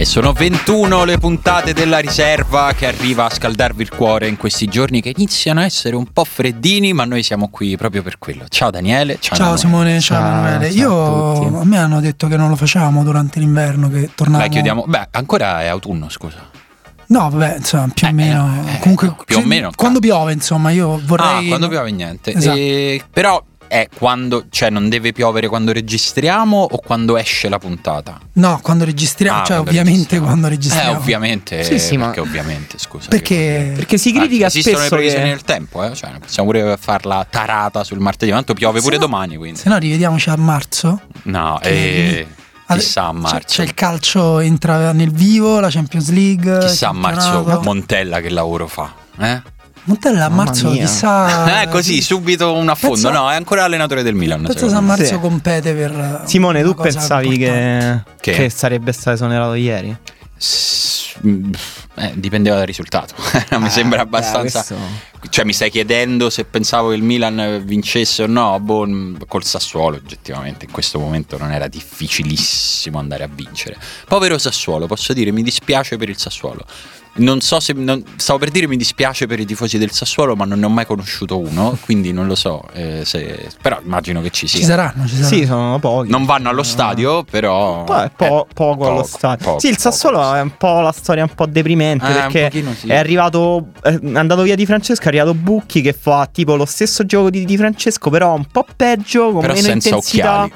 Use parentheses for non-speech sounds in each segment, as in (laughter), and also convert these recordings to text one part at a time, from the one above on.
E sono 21 le puntate della riserva che arriva a scaldarvi il cuore in questi giorni che iniziano a essere un po' freddini, ma noi siamo qui proprio per quello. Ciao Daniele, ciao, Ciao Emanuele. Simone, ciao, Ciao, Emanuele. ciao a. Io a me hanno detto che non lo facevamo durante l'inverno, che tornavamo. Dai, chiudiamo. Beh, ancora è autunno, scusa. No, vabbè, insomma, più o Eh, meno. eh, Comunque, più o meno, Quando piove, insomma, io vorrei. Ah, quando piove niente. Esatto. E- però è quando, cioè non deve piovere quando registriamo o quando esce la puntata? No, quando registriamo, Ah, cioè, quando ovviamente registriamo. quando registriamo. Eh, ovviamente. Sì, sì, ma- perché ovviamente, scusa. Perché. Perché si critica Ah, esistono le spesso previsioni che... del tempo, eh? Cioè, possiamo pure farla tarata sul martedì, tanto piove pure Se no- domani, quindi. Se no, rivediamoci a marzo. No, eh, chissà a c'è- marzo. C'è il calcio, entra nel vivo, la Champions League. Chissà a marzo. Montella che lavoro fa. Eh? Montella a marzo, mia. chissà. Eh, così, subito un affondo. Pensa- no, è ancora allenatore del Milan. Penso se a marzo Sì. compete per. Simone, tu pensavi che... Che? che sarebbe stato esonerato ieri? S- mm, eh, dipendeva dal risultato. (laughs) mi sembra Eh, abbastanza. questo- Cioè, mi stai chiedendo se pensavo che il Milan vincesse o no? Boh, mm, col Sassuolo, oggettivamente, in questo momento non era difficilissimo andare a vincere. Povero Sassuolo, posso dire, mi dispiace per il Sassuolo. Non so se. non- stavo per dire mi dispiace per i tifosi del Sassuolo, ma non ne ho mai conosciuto uno, quindi non lo so. eh, se- però immagino che ci sia. Ci saranno, ci saranno. Sì, sono pochi. Non vanno allo stadio, però. Po- è po- eh, poco, allo stadio. poco, sì, il poco Sassuolo allo è un po' la storia un po' deprimente Eh, perché pochino sì. è arrivato è andato via di Francesco, è arrivato Bucchi che fa tipo lo stesso gioco di, di Francesco, però un po' peggio, con Però meno senza intensità occhiali.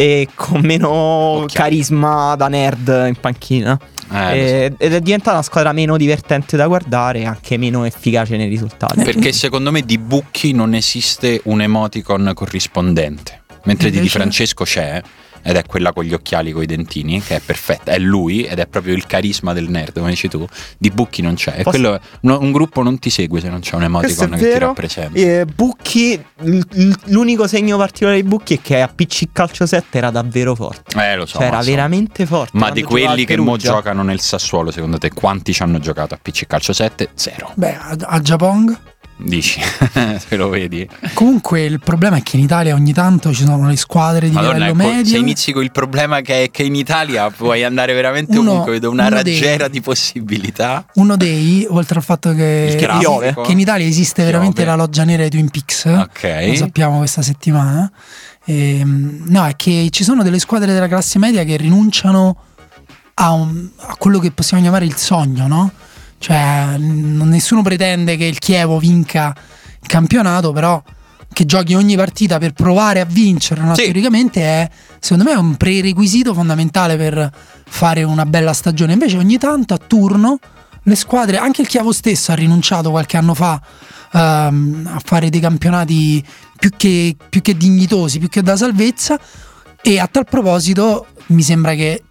E con meno Occhiali. carisma da nerd in panchina. Eh, E- ed è diventata una squadra meno divertente da guardare e anche meno efficace nei risultati. Perché secondo me di Bucchi non esiste un emoticon corrispondente. Mentre di Di? Francesco c'è, ed è quella con gli occhiali con i dentini, che è perfetta. È lui, ed è proprio il carisma del nerd, come dici tu. Di Bucchi non c'è. Posso- quello, un, un gruppo non ti segue se non c'è un emoticon che ti rappresenta. E Bucchi, l'unico segno particolare di Bucchi è che a PC Calcio 7 era davvero forte. Eh, lo so. cioè, era so. veramente forte. Ma di quelli che mo giocano nel Sassuolo, secondo te, quanti ci hanno giocato a PC Calcio 7? Zero. Beh, a, a Japong. Dici, (laughs) te lo vedi? Comunque il problema è che in Italia ogni tanto ci sono le squadre di Madonna, livello ecco, medio. se inizi con il problema che è che in Italia puoi andare veramente Uno- ovunque, vedo una uno dei- raggiera di possibilità. Uno dei, oltre al fatto che, grafico. che in Italia esiste veramente Piove. la loggia nera di Twin Peaks, Ok. lo sappiamo questa settimana. Ehm, no, è che ci sono delle squadre della classe media che rinunciano a, un- a quello che possiamo chiamare il sogno, no? Cioè, n- nessuno pretende che il Chievo vinca il campionato, però che giochi ogni partita per provare a vincere no? Sì. teoricamente è secondo me un prerequisito fondamentale per fare una bella stagione invece ogni tanto a turno le squadre anche il Chievo stesso ha rinunciato qualche anno fa ehm, a fare dei campionati più che, più che dignitosi più che da salvezza e a tal proposito mi sembra che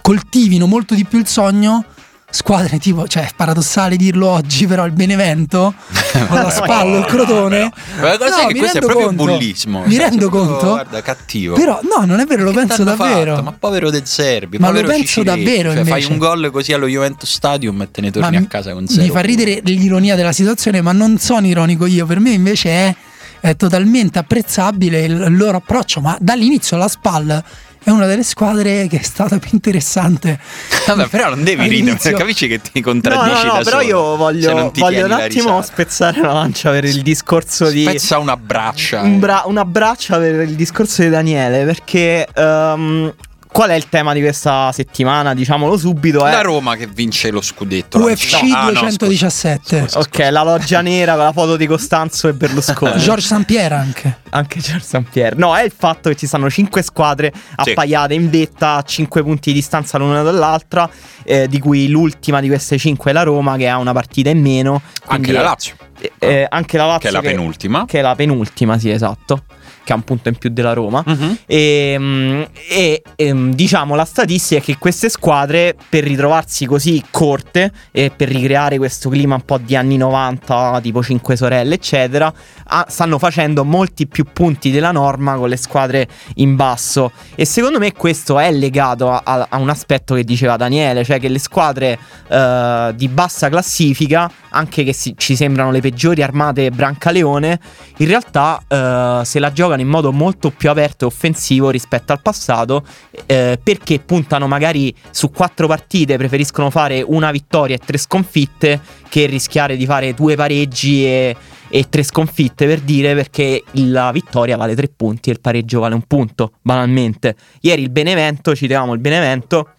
coltivino molto di più il sogno squadre tipo, cioè è paradossale dirlo oggi, però il Benevento (laughs) con la spalla il Crotone. Ma cosa No, è che mi questo è proprio conto. bullismo. Mi Cioè, rendo proprio, conto. Guarda, cattivo. Però no, non è vero, lo Che penso davvero. fatto? Ma povero del Serbi, Ma lo penso Cicciretti. davvero, Cioè, fai un gol così allo Juventus Stadium e te ne torni Ma a casa con mi zero. fa ridere l'ironia della situazione, ma non sono ironico io, per me invece è, è totalmente apprezzabile il, loro approccio, ma dall'inizio la SPAL è una delle squadre che è stata più interessante. Vabbè, però non devi ridere, capisci che ti No, contraddici no, no, da però solo, io voglio, voglio un la attimo risata. spezzare una lancia per il discorso di. Spezza una braccia. un bra- una braccia per il discorso di Daniele, perché ehm, qual è il tema di questa settimana? Diciamolo subito. È La Roma che vince lo scudetto. UFC No, ah, no, 217. scusa, scusa, Ok, la loggia nera con la foto di Costanzo e Berlusconi. (laughs) George St. Pierre anche. Anche George St. Pierre. No, è il fatto che ci stanno cinque squadre Sì. appaiate in vetta a 5 punti di distanza l'una dall'altra, eh, di cui l'ultima di queste cinque è la Roma che ha una partita in meno. Anche la Lazio, eh, eh, anche la Lazio che è la penultima. Che è la penultima, sì, esatto. Che ha un punto in più della Roma. Mhm. E, e, ehm, diciamo la statistica è che queste squadre per ritrovarsi così corte e per ricreare questo clima un po' di anni 90 tipo 5 sorelle eccetera ah, stanno facendo molti più punti della norma con le squadre in basso e secondo me questo è legato a, a- a un aspetto che diceva Daniele cioè che le squadre eh, di bassa classifica anche che si, ci sembrano le peggiori armate Brancaleone, in realtà eh, se la giocano in modo molto più aperto e offensivo rispetto al passato, eh, perché puntano magari su quattro partite, preferiscono fare una vittoria e tre sconfitte che rischiare di fare due pareggi e, e tre sconfitte per dire perché la vittoria vale tre punti e il pareggio vale un punto, banalmente. Ieri il Benevento, citavamo il Benevento,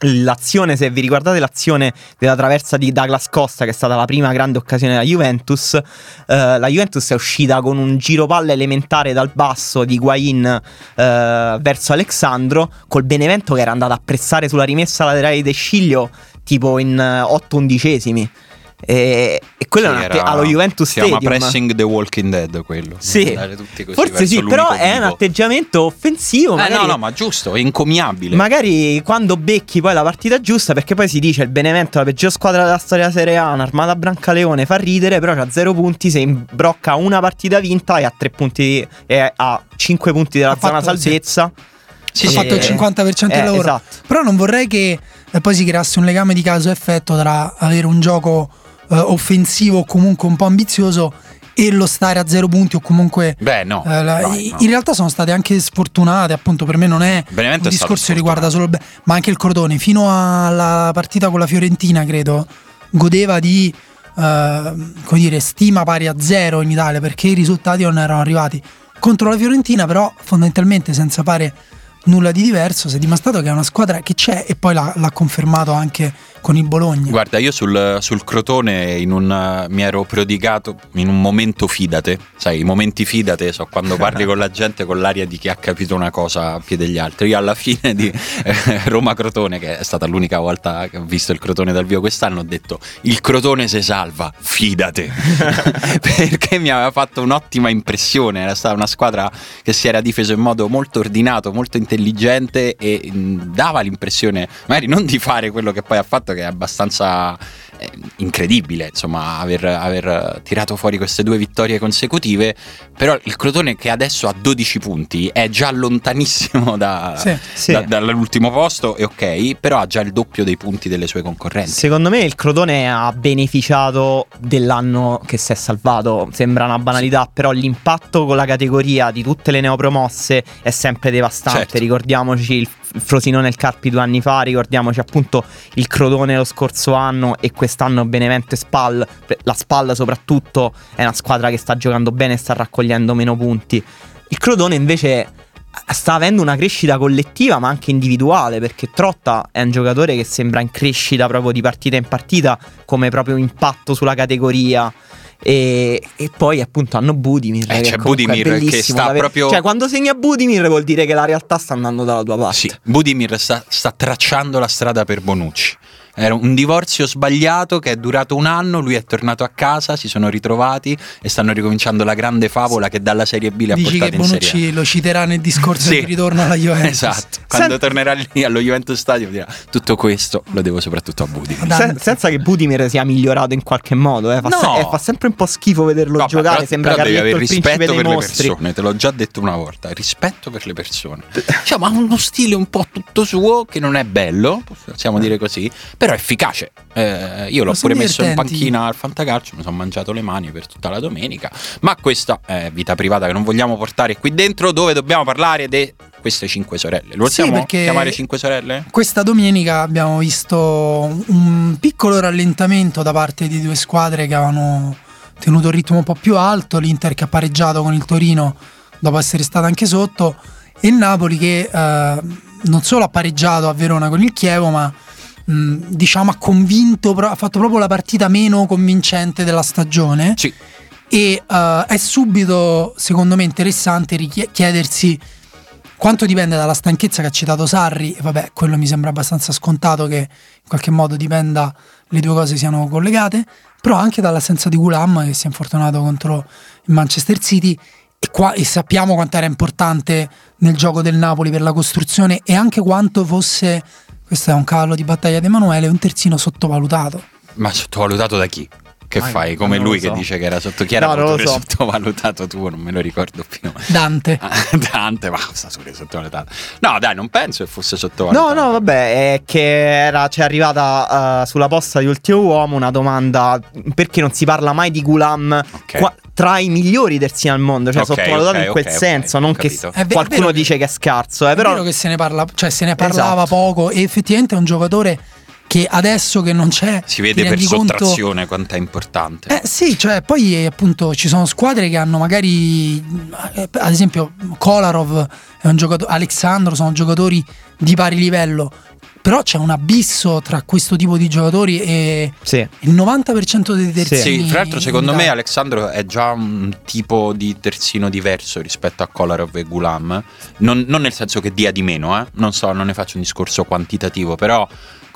l'azione, se vi ricordate l'azione della traversa di Douglas Costa, che è stata la prima grande occasione della Juventus, eh, la Juventus è uscita con un giro palla elementare dal basso di Guain eh, verso Alexandro, col Benevento che era andato a pressare sulla rimessa laterale di De Sciglio tipo in 8 undicesimi. E, e quello Sì, è un era- allo Juventus si chiama Stadium. pressing The Walking Dead quello. Sì. Andare tutti così Forse sì, però è un atteggiamento offensivo. Eh, magari- no, no, ma giusto, è incommiabile. Magari quando becchi poi la partita giusta, perché poi si dice il Benevento è la peggior squadra della storia Serie A, un'armata Brancaleone fa ridere, però ha zero punti, se imbrocca una partita vinta e ha tre punti e ha 5 punti della Ha zona fatto- sì. salvezza. Sì, ha sì, fatto il eh, 50% del eh, lavoro. esatto. Però non vorrei che eh, poi si creasse un legame di causa-effetto tra avere un gioco eh, offensivo o comunque un po' ambizioso e lo stare a zero punti o comunque... Beh, no. eh, la- dai, i- no. In realtà sono state anche sfortunate, appunto per me non è Benevento un è discorso che riguarda solo il be- ma anche il Crotone fino alla partita con la Fiorentina credo godeva di eh, come dire, stima pari a zero in Italia perché i risultati non erano arrivati contro la Fiorentina però fondamentalmente senza fare nulla di diverso si è dimostrato che è una squadra che c'è e poi l'ha, l'ha confermato anche con il Bologna Guarda, io sul, sul Crotone in un, mi ero prodigato in un momento fidate. Sai, i momenti fidate so quando parli con la gente con l'aria di chi ha capito una cosa più degli altri. Io alla fine di eh, Roma-Crotone, che è stata l'unica volta che ho visto il Crotone dal vivo quest'anno, ho detto il Crotone si salva, fidate. (laughs) Perché mi aveva fatto un'ottima impressione. Era stata una squadra che si era difeso in modo molto ordinato, molto intelligente e mh, dava l'impressione, magari non di fare quello che poi ha fatto, che è abbastanza eh, incredibile, insomma, aver, aver tirato fuori queste due vittorie consecutive. Però il Crotone, che adesso ha 12 punti, è già lontanissimo da, Sì. Sì. da- dall'ultimo posto, e ok, però ha già il doppio dei punti delle sue concorrenti. Secondo me il Crotone ha beneficiato dell'anno che si è salvato. Sembra una banalità, però l'impatto con la categoria di tutte le neopromosse è sempre devastante. Certo. Ricordiamoci il, Frosinone e il Carpi due anni fa, ricordiamoci appunto il Crotone lo scorso anno e quest'anno Benevento e Spal. La Spal soprattutto è una squadra che sta giocando bene e sta raccogliendo meno punti. Il Crotone invece sta avendo una crescita collettiva ma anche individuale perché Trotta è un giocatore che sembra in crescita proprio di partita in partita come proprio impatto sulla categoria e, e poi appunto hanno Budimir Eh, c'è Budimir che sta vedere. proprio- cioè quando segna Budimir vuol dire che la realtà sta andando dalla tua parte Sì, Budimir sta, sta tracciando la strada per Bonucci. Era un divorzio sbagliato che è durato un anno, lui è tornato a casa, si sono ritrovati e stanno ricominciando la grande favola che dalla Serie B li ha dici che portati in Serie A. Bonucci lo citerà nel discorso Sì. di ritorno alla Juventus Esatto, quando Sen- tornerà lì allo Juventus Stadium dirà tutto questo lo devo soprattutto a Budimir. Dai. Se- senza che Budimir sia migliorato in qualche modo eh. fa, No. se- eh, fa sempre un po' schifo vederlo No, giocare però, sembra però devi Carletto avere rispetto dei per le mostri persone, te l'ho già detto una volta, rispetto per le persone. Cioè, ma ha uno stile un po' tutto suo che non è bello, possiamo dire così, però è efficace. Eh, io l'ho Ma pure messo in divertenti. panchina al fantacalcio, mi sono mangiato le mani per tutta la domenica, ma questa è vita privata che non vogliamo portare qui dentro dove dobbiamo parlare di queste cinque sorelle. Lo Sì, possiamo perché- chiamare cinque sorelle? Questa domenica abbiamo visto un piccolo rallentamento da parte di due squadre che avevano tenuto il ritmo un po' più alto, l'Inter che ha pareggiato con il Torino dopo essere stata anche sotto e il Napoli che eh, non solo ha pareggiato a Verona con il Chievo ma mh, diciamo ha convinto, ha fatto proprio la partita meno convincente della stagione. Sì. e eh, è subito secondo me interessante chiedersi quanto dipende dalla stanchezza che ha citato Sarri. E vabbè quello mi sembra abbastanza scontato che in qualche modo dipenda le due cose siano collegate. Però anche dall'assenza di Gulam che si è infortunato contro il Manchester City. E, qua, e sappiamo quanto era importante nel gioco del Napoli per la costruzione e anche quanto fosse questo è un cavallo di battaglia di Emanuele un terzino sottovalutato Ma sottovalutato da chi? Che Ah, fai? Come lui so. che dice che era sotto chi era No, so. sottovalutato (laughs) tuo, non me lo ricordo più. Dante. (laughs) Dante, ma sta pure sottovalutato. No, dai, non penso che fosse sottovalutato. No, no, vabbè, è che era, c'è arrivata eh, sulla posta di Ultimo Uomo una domanda perché non si parla mai di Gulam Ok. qua- tra i migliori terzini al mondo, cioè Ok, sottovalutato ok, in quel senso, non che capito. È ve- è qualcuno dice che è scarso, eh, È però vero che se ne parla, cioè se ne parlava Esatto. poco e effettivamente è un giocatore che adesso che non c'è Si vede per rendi conto- sottrazione quanto è importante. Eh sì, cioè poi eh, appunto ci sono squadre che hanno magari eh, ad esempio Kolarov è un giocatore Alexandro sono giocatori di pari livello, però c'è un abisso tra questo tipo di giocatori e sì. il 90% dei terzini Sì, tra l'altro secondo me. Alessandro è già un tipo di terzino diverso rispetto a Kolarov e Gulam. Non, non nel senso che dia di meno, eh. non so, non ne faccio un discorso quantitativo, però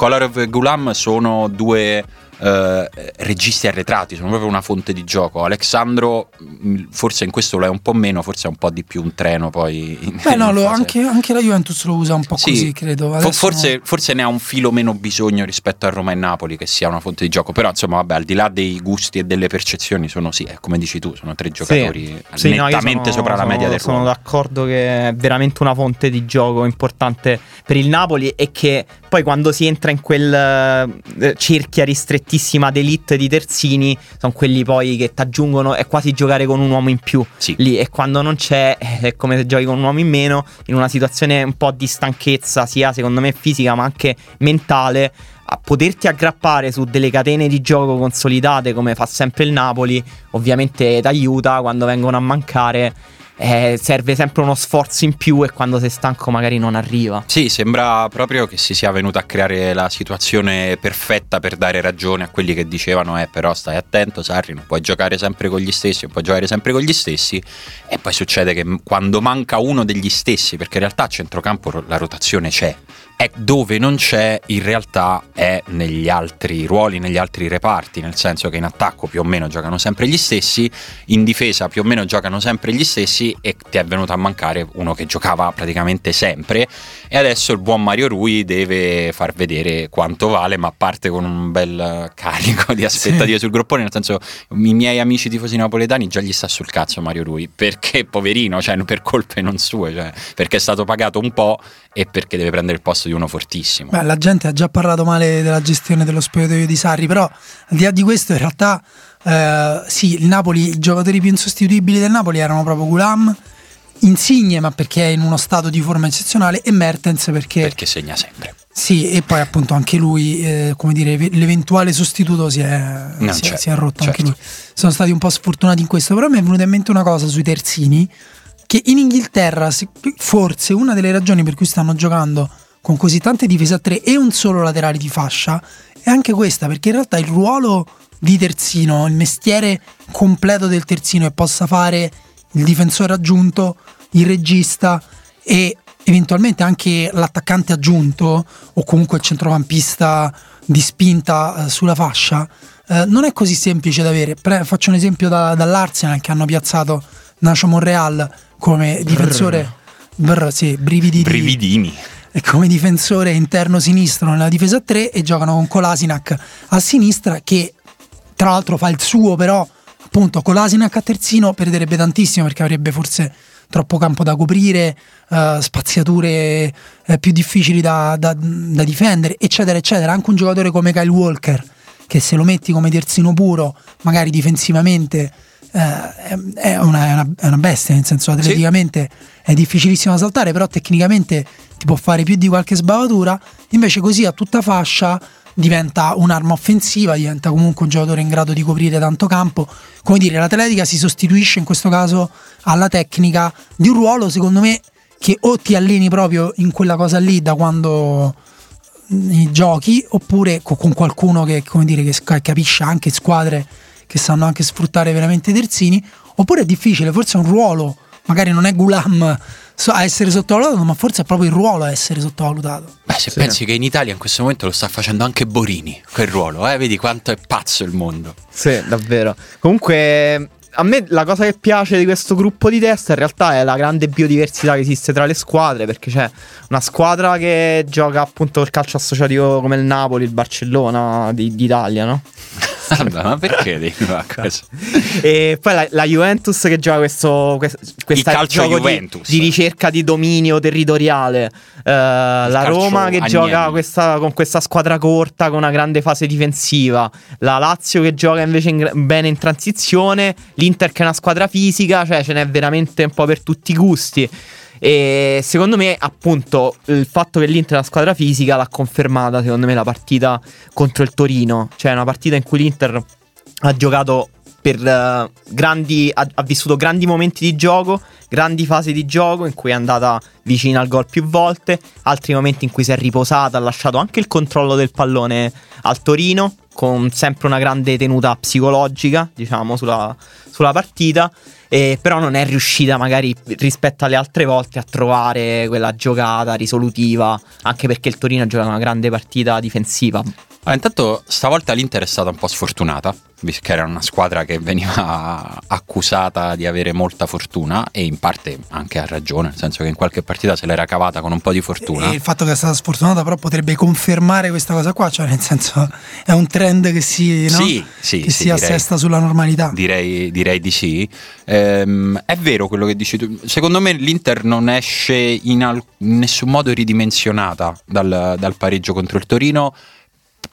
Kolarov e Gulam sono due eh, registi arretrati, sono proprio una fonte di gioco. Alexandro mh, forse in questo lo è un po' meno, forse è un po' di più un treno poi. in- Beh no, lo- anche, anche la Juventus lo usa un po' Sì, così, credo. fo- Adesso forse, forse ne ha un filo meno bisogno rispetto a Roma e Napoli che sia una fonte di gioco. Però, insomma, vabbè, al di là dei gusti e delle percezioni, sono sì, è come dici tu, sono tre giocatori Sì, no, nettamente sono- sopra la sono- media del Sono ruolo. d'accordo che è veramente una fonte di gioco importante per il Napoli e che poi quando si entra in quel eh, cerchia ristrettissima d'elite di terzini sono quelli poi che ti aggiungono è quasi giocare con un uomo in più Sì. lì e quando non c'è eh, è come se giochi con un uomo in meno in una situazione un po' di stanchezza sia secondo me fisica ma anche mentale a poterti aggrappare su delle catene di gioco consolidate come fa sempre il Napoli ovviamente ti aiuta quando vengono a mancare eh, serve sempre uno sforzo in più e quando sei stanco magari non arriva. Sì, sembra proprio che si sia venuta a creare la situazione perfetta per dare ragione a quelli che dicevano eh però stai attento Sarri, non puoi giocare sempre con gli stessi, non puoi giocare sempre con gli stessi. E poi succede che quando manca uno degli stessi, perché in realtà a centrocampo ro- la rotazione c'è, è dove non c'è in realtà è negli altri ruoli, negli altri reparti, nel senso che in attacco più o meno giocano sempre gli stessi, in difesa più o meno giocano sempre gli stessi e ti è venuto a mancare uno che giocava praticamente sempre. E adesso il buon Mario Rui deve far vedere quanto vale ma parte con un bel carico di aspettative sul groppone nel senso i miei amici tifosi napoletani già gli sta sul cazzo Mario Rui perché poverino cioè per colpe non sue cioè, perché è stato pagato un po' e perché deve prendere il posto di uno fortissimo Beh, la gente ha già parlato male della gestione dello spogliatoio di Sarri, però al di là di questo in realtà eh, sì, il Napoli, i giocatori più insostituibili del Napoli erano proprio Gulam, Insigne ma perché è in uno stato di forma eccezionale e Mertens perché, perché segna sempre sì e poi appunto anche lui, eh, come dire, l'eventuale sostituto si è, No, si certo, si è rotto anche certo. lui. Sono stati un po' sfortunati in questo, però mi è venuta in mente una cosa sui terzini che in Inghilterra se- forse una delle ragioni per cui stanno giocando con così tante difese a tre e un solo laterale di fascia è anche questa, perché in realtà il ruolo di terzino, il mestiere completo del terzino che possa fare il difensore aggiunto, il regista e eventualmente anche l'attaccante aggiunto o comunque il centrocampista di spinta eh, sulla fascia eh, non è così semplice da avere. Pre- faccio un esempio da- dall'Arsenal che hanno piazzato Nacho Monreal come difensore. Brr, sì, brividi di- brividini e come difensore interno sinistro nella difesa a 3 e giocano con Kolasinac a sinistra che tra l'altro fa il suo però appunto Kolasinac a terzino perderebbe tantissimo perché avrebbe forse troppo campo da coprire eh, spaziature eh, più difficili da, da- da difendere eccetera eccetera. Anche un giocatore come Kyle Walker che se lo metti come terzino puro magari difensivamente eh, è, è una, è una- è una bestia nel senso atleticamente è difficilissimo da saltare però tecnicamente ti può fare più di qualche sbavatura. Invece così a tutta fascia diventa un'arma offensiva diventa comunque un giocatore in grado di coprire tanto campo. Come dire l'atletica si sostituisce in questo caso alla tecnica di un ruolo secondo me che o ti alleni proprio in quella cosa lì da quando i giochi oppure co- con qualcuno che, come dire, che capisce anche squadre che sanno anche sfruttare veramente i terzini oppure è difficile forse è un ruolo magari non è Gulam a essere sottovalutato ma forse è proprio il ruolo a essere sottovalutato Beh, se Sì. pensi che in Italia in questo momento lo sta facendo anche Borini, quel ruolo, eh? vedi quanto è pazzo il mondo. Sì, davvero. Comunque, a me la cosa che piace di questo gruppo di testa in realtà è la grande biodiversità che esiste tra le squadre, perché c'è una squadra che gioca appunto il calcio associativo come il Napoli, il Barcellona di- d'Italia, no? Vabbè, ma perché devi questo? E poi la, la Juventus che gioca questo, quest- questa calcio gioco di, di ricerca di dominio territoriale. Eh, la Roma che gioca questa- con questa squadra corta, con una grande fase difensiva. La Lazio che gioca invece in bene in transizione. L'Inter che è una squadra fisica, cioè ce n'è veramente un po' per tutti i gusti. E secondo me, appunto, il fatto che l'Inter è una squadra fisica l'ha confermata, secondo me, la partita contro il Torino. Cioè, una partita in cui l'Inter ha giocato per eh, grandi. Ha, ha vissuto grandi momenti di gioco, grandi fasi di gioco in cui è andata vicina al gol più volte, altri momenti in cui si è riposata, ha lasciato anche il controllo del pallone al Torino, con sempre una grande tenuta psicologica, diciamo, sulla, sulla partita. E però non è riuscita magari rispetto alle altre volte a trovare quella giocata risolutiva, anche perché il Torino ha giocato una grande partita difensiva. Ah, intanto stavolta l'Inter è stata un po' sfortunata, visto che era una squadra che veniva accusata di avere molta fortuna e in parte anche a ragione, nel senso che in qualche partita se l'era cavata con un po' di fortuna. E il fatto che è stata sfortunata però potrebbe confermare questa cosa qua, cioè nel senso è un trend che si, no? Sì, sì, che sì, si direi. assesta sulla normalità. Direi, direi di sì. Ehm, è vero quello che dici tu. Secondo me l'Inter non esce in, al- in nessun modo ridimensionata dal, dal pareggio contro il Torino.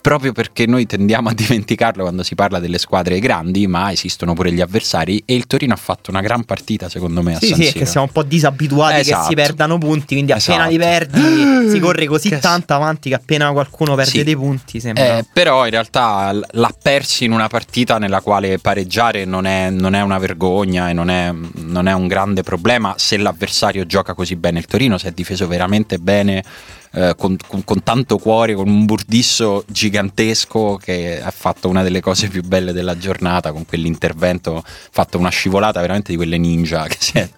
Proprio perché noi tendiamo a dimenticarlo quando si parla delle squadre grandi, ma esistono pure gli avversari. E il Torino ha fatto una gran partita, secondo me, a Sì, San sì, è Siro. che siamo un po' disabituati Esatto. che si perdano punti, quindi appena Esatto. li perdi (gasps) si corre così Che- tanto avanti che appena qualcuno perde Sì. dei punti sembra... Eh, però in realtà l'ha persi in una partita nella quale pareggiare non è, non è una vergogna e non è, non è un grande problema se l'avversario gioca così bene. Il Torino si è difeso veramente bene. Eh, con, con- con tanto cuore, con un burdisso gigantesco che ha fatto una delle cose più belle della giornata con quell'intervento, fatto una scivolata veramente di quelle ninja (laughs) che si è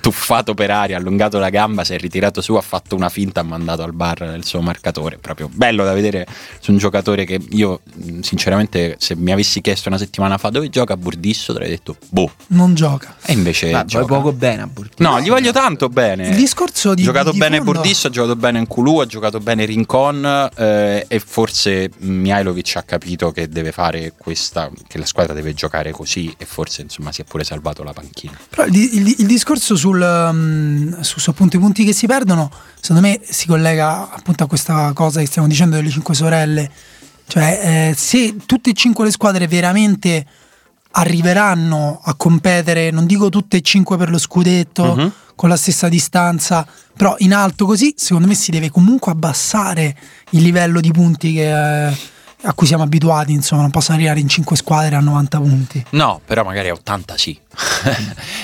tuffato per aria, allungato la gamba, si è ritirato su, ha fatto una finta, ha mandato al bar il suo marcatore, proprio bello da vedere su un giocatore che io sinceramente se mi avessi chiesto una settimana fa dove gioca Burdisso avrei detto boh, Non gioca. e invece Ma gioca. poco bene a Burdisso. No, gli voglio tanto bene. Il discorso di Ha giocato di bene fondo- Burdisso, ha giocato bene Nkulu, ha giocato bene Rincon eh, e forse Mihailovic ha capito che deve fare questa, che la squadra deve giocare così e forse insomma si è pure salvato la panchina. Però il, il- il discorso sul, um, su, su appunto i punti che si perdono, secondo me si collega appunto a questa cosa che stiamo dicendo delle cinque sorelle. Cioè, eh, se tutte e cinque le squadre veramente arriveranno a competere, non dico tutte e cinque per lo scudetto, Mhm. con la stessa distanza, però in alto così, secondo me si deve comunque abbassare il livello di punti che, eh, a cui siamo abituati, insomma, non possono arrivare in cinque squadre a 90 punti. No, però magari a 80 sì.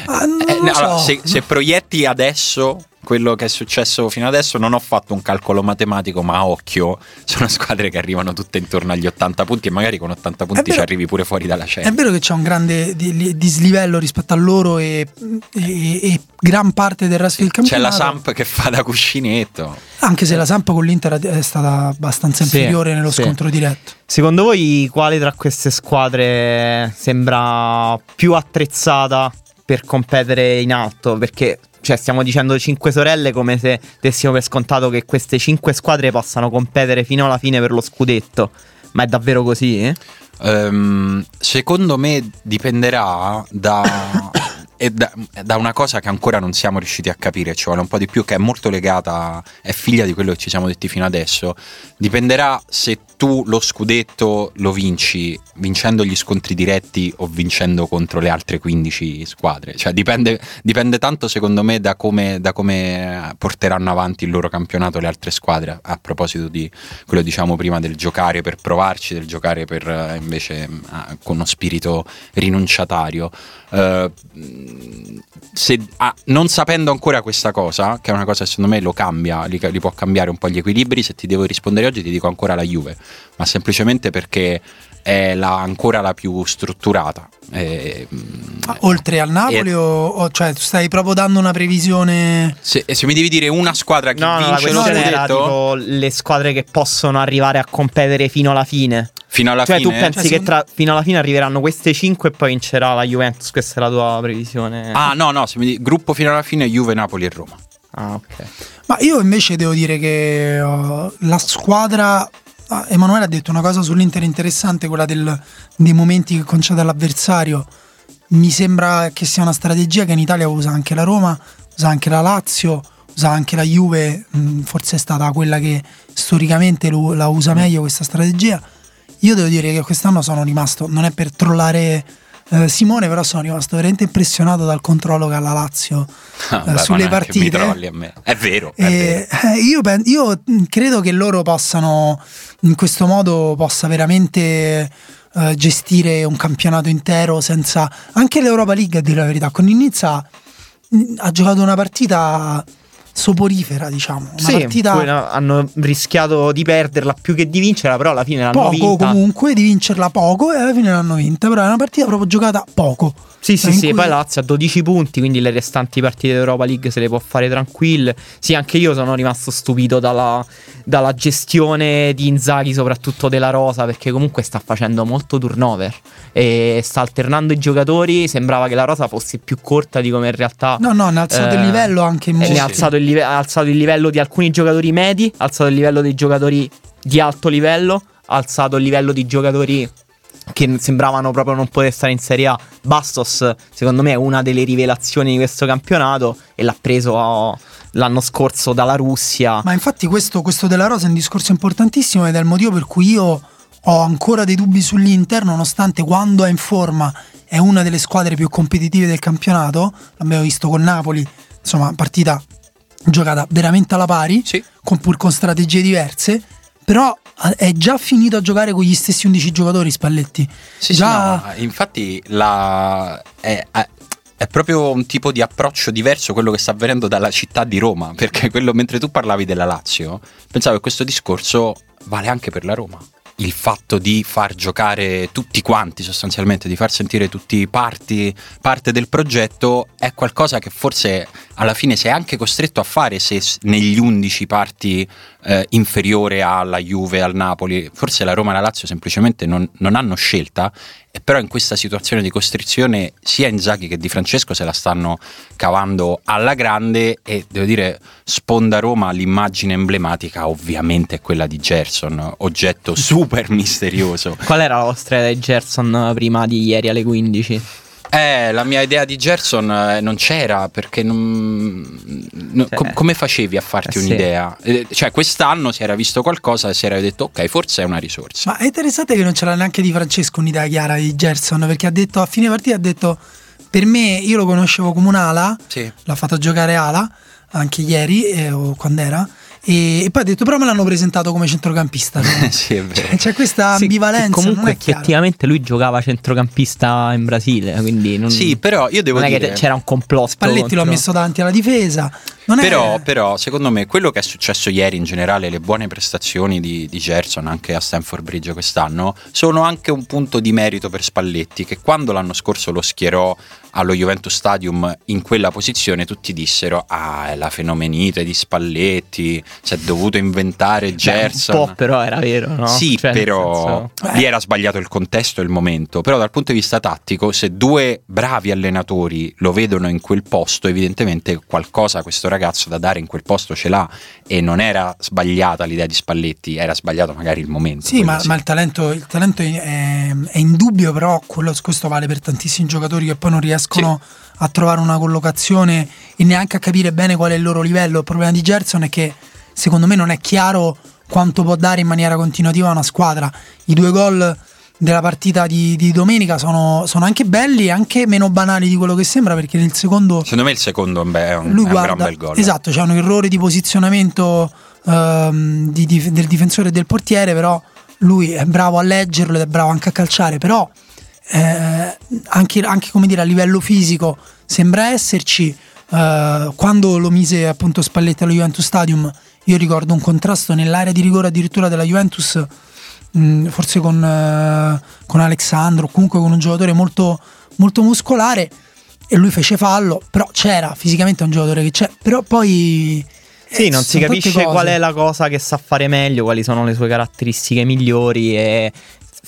Ah, (laughs) Eh, so. allora, se, se proietti adesso quello che è successo fino adesso, non ho fatto un calcolo matematico, ma a occhio sono squadre che arrivano tutte intorno agli 80 punti e magari con 80 punti vero- ci arrivi pure fuori dalla È cena. vero che c'è un grande di- dislivello rispetto a loro e, e- e gran parte del resto del C'è campionato. la Samp che fa da cuscinetto. Anche se la Samp con l'Inter è stata abbastanza Sì, inferiore nello sì. scontro diretto. Secondo voi quale tra queste squadre sembra più attrezzata per competere in alto? Perché cioè, stiamo dicendo cinque sorelle come se dessimo per scontato che queste cinque squadre possano competere fino alla fine per lo scudetto. Ma è davvero così? eh? Ehm, secondo me dipenderà da, e da, da una cosa che ancora non siamo riusciti a capire, ci vuole un po' di più, che è molto legata, è figlia di quello che ci siamo detti fino adesso. Dipenderà se tu lo scudetto lo vinci vincendo gli scontri diretti o vincendo contro le altre 15 squadre. Cioè dipende, dipende tanto secondo me da come, da come porteranno avanti il loro campionato le altre squadre. A proposito di quello diciamo prima del giocare per provarci, del giocare per eh, invece eh, con uno spirito rinunciatario. Eh, se- ah, non sapendo ancora questa cosa, che è una cosa che secondo me lo cambia, li, li può cambiare un po' gli equilibri, se ti devo rispondere oggi ti dico ancora la Juve, ma semplicemente perché è la- ancora la più strutturata. Eh, oltre al Napoli, E- o, o- cioè tu stai proprio dando una previsione. se, se mi devi dire una squadra che No, no, la vince lo questione era scudetto tipo le squadre che possono arrivare a competere fino alla fine. fino alla cioè, fine, tu pensi Cioè, che tra- fino alla fine arriveranno queste 5 e poi vincerà la Juventus? Questa è la tua previsione? Ah, no, no, se mi dici gruppo fino alla fine Juve, Napoli e Roma. Ah, ok. Ma io invece devo dire che uh, la squadra ah, Emanuele ha detto una cosa sull'Inter interessante, quella del, dei momenti che concede all'avversario. Mi sembra che sia una strategia che in Italia usa anche la Roma, usa anche la Lazio, usa anche la Juve, mh, forse è stata quella che storicamente lo, la usa meglio questa strategia. Io devo dire che quest'anno sono rimasto, non è per trollare eh, Simone, però sono rimasto veramente impressionato dal controllo che ha la Lazio Ah, eh, beh, sulle partite. È vero, è Eh, vero. eh, io, pen- io mh, credo che loro possano, in questo modo, possa veramente eh, gestire un campionato intero senza. Anche l'Europa League, a dire la verità. Con il Nizza mh, ha giocato una partita soporifera, diciamo. Una Sì, partita hanno rischiato di perderla più che di vincerla, però alla fine l'hanno poco vinta. comunque, di vincerla poco e alla fine l'hanno vinta. Però è una partita proprio giocata poco. Sì, sì, sì, poi Lazio ha 12 punti, quindi le restanti partite d'Europa League se le può fare tranquille. Sì, anche io sono rimasto stupito dalla, dalla gestione di Inzaghi, soprattutto della Rosa, perché comunque sta facendo molto turnover e sta alternando i giocatori. Sembrava che la Rosa fosse più corta di come in realtà... No, no, ne ha alzato il Eh, livello anche in e ne ha alzato, il live- ha alzato il livello di alcuni giocatori medi, ha alzato il livello dei giocatori di alto livello, ha alzato il livello di giocatori che sembravano proprio non poter stare in Serie A. Bastos, secondo me, è una delle rivelazioni di questo campionato e l'ha preso oh, l'anno scorso dalla Russia. Ma infatti questo, questo della Rosa è un discorso importantissimo ed è il motivo per cui io ho ancora dei dubbi sull'Inter, nonostante quando è in forma è una delle squadre più competitive del campionato. L'abbiamo visto con Napoli, insomma, partita giocata veramente alla pari, Sì. con, pur con strategie diverse. Però eh, è già finito a giocare con gli stessi 11 giocatori Spalletti. Sì, sì, già no, infatti la- è, è- è proprio un tipo di approccio diverso quello che sta avvenendo dalla città di Roma, perché quello, mentre tu parlavi della Lazio, pensavo che questo discorso vale anche per la Roma. Il fatto di far giocare tutti quanti sostanzialmente, di far sentire tutti parti, parte del progetto è qualcosa che forse alla fine sei anche costretto a fare se negli 11 parti eh, inferiore alla Juve, al Napoli. Forse la Roma e la Lazio semplicemente non, non hanno scelta, e però in questa situazione di costrizione sia Inzaghi che Di Francesco se la stanno cavando alla grande e devo dire sponda Roma l'immagine emblematica ovviamente è quella di Gerson, oggetto super misterioso. Qual era la vostra idea di Gerson prima di ieri alle 15? Eh, la mia idea di Gerson eh, non c'era perché non... no, Cioè, com- come facevi a farti eh, sì. un'idea? Eh, cioè quest'anno si era visto qualcosa e si era detto ok forse è una risorsa. Ma è interessante che non ce l'ha neanche di Francesco un'idea chiara di Gerson, perché ha detto a fine partita ha detto per me io lo conoscevo come un'ala, Sì. l'ha fatto giocare ala anche ieri eh, o quando era e, e poi ha detto però me l'hanno presentato come centrocampista. (laughs) Cioè, sì, è vero. c'è questa Sì, ambivalenza. che comunque non è chiaro. effettivamente lui giocava centrocampista in Brasile, quindi non, Sì, però io devo non è dire... che c'era un complotto. Spalletti l'ho contro- messo davanti alla difesa. Non Però, è... però, secondo me, quello che è successo ieri in generale, le buone prestazioni di, di Gerson anche a Stanford Bridge quest'anno, sono anche un punto di merito per Spalletti, che quando l'anno scorso lo schierò allo Juventus Stadium in quella posizione, tutti dissero: Ah, è la fenomenite di Spalletti, si è dovuto inventare Beh, Gerson. un po' però era vero, no? Sì, Cioè, però senso- lì era sbagliato il contesto e il momento. Però dal punto di vista tattico, se due bravi allenatori lo vedono in quel posto, evidentemente qualcosa questo ragazzo da dare in quel posto ce l'ha. E non era sbagliata l'idea di Spalletti, era sbagliato magari il momento. Sì, ma, ma il talento, il talento è, è- indubbio, però quello- questo vale per tantissimi giocatori che poi non riescono a trovare una collocazione e neanche a capire bene qual è il loro livello. Il problema di Gerson è che secondo me non è chiaro quanto può dare in maniera continuativa a una squadra. I due gol della partita di, di domenica sono, sono anche belli e anche meno banali di quello che sembra perché nel secondo Secondo me il secondo è un, è un- lui è un guarda, gran bel gol. Esatto, c'è un errore di posizionamento ehm, di- di- del difensore e del portiere, però lui è bravo a leggerlo ed è bravo anche a calciare, però eh, anche, anche, come dire, a livello fisico sembra esserci. eh, quando lo mise appunto Spalletti allo Juventus Stadium, io ricordo un contrasto nell'area di rigore addirittura della Juventus, mh, forse con, eh, con Alexandro, comunque con un giocatore molto, molto muscolare e lui fece fallo, però c'era fisicamente un giocatore che c'è, però poi... Sì, eh, non si capisce qual è la cosa che sa fare meglio, quali sono le sue caratteristiche migliori e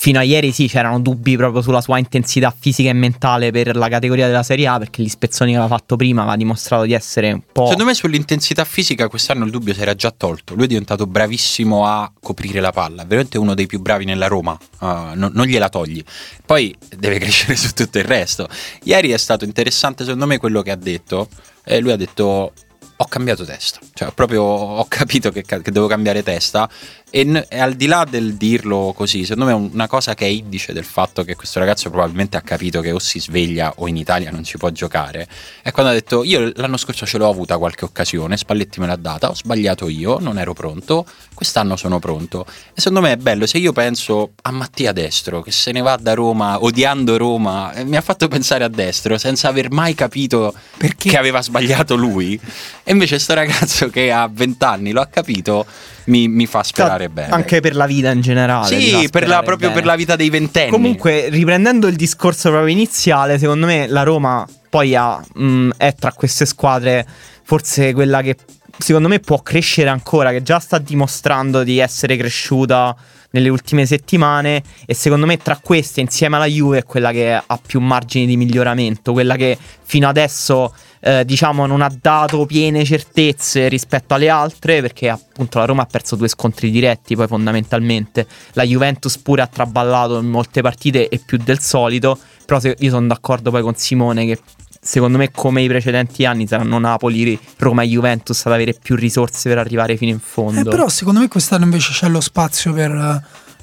fino a ieri sì c'erano dubbi proprio sulla sua intensità fisica e mentale per la categoria della Serie A perché gli spezzoni che aveva fatto prima aveva dimostrato di essere un po'... Secondo me sull'intensità fisica quest'anno il dubbio si era già tolto. Lui è diventato bravissimo a coprire la palla, veramente uno dei più bravi nella Roma, uh, non, non gliela togli. Poi deve (laughs) crescere su tutto il resto. Ieri è stato interessante secondo me quello che ha detto. Eh, lui ha detto ho cambiato testa, cioè proprio ho capito che, che devo cambiare testa e, e, al di là del dirlo così, secondo me è una cosa che è indice del fatto che questo ragazzo probabilmente ha capito che o si sveglia o in Italia non ci può giocare. È quando ha detto: Io l'anno scorso ce l'ho avuta qualche occasione, Spalletti me l'ha data, ho sbagliato io, non ero pronto, quest'anno sono pronto. E secondo me è bello, se io penso a Mattia Destro che se ne va da Roma odiando Roma, eh, mi ha fatto pensare a Destro senza aver mai capito Perché? aveva sbagliato lui. E invece sto ragazzo che ha 20 anni lo ha capito mi, mi fa sperare Sta, bene. Anche per la vita in generale. Sì, per la, proprio bene. per la vita dei ventenni. Comunque, riprendendo il discorso proprio iniziale, secondo me la Roma poi ha, mh, mm, è tra queste squadre forse quella che secondo me può crescere ancora, che già sta dimostrando di essere cresciuta nelle ultime settimane e secondo me tra queste insieme alla Juve è quella che ha più margini di miglioramento, quella che fino adesso eh, diciamo non ha dato piene certezze rispetto alle altre perché appunto la Roma ha perso due scontri diretti poi fondamentalmente la Juventus pure ha traballato in molte partite e più del solito però se, io sono d'accordo poi con Simone che secondo me come i precedenti anni saranno Napoli, Roma e Juventus ad avere più risorse per arrivare fino in fondo. Eh, però secondo me quest'anno invece c'è lo spazio per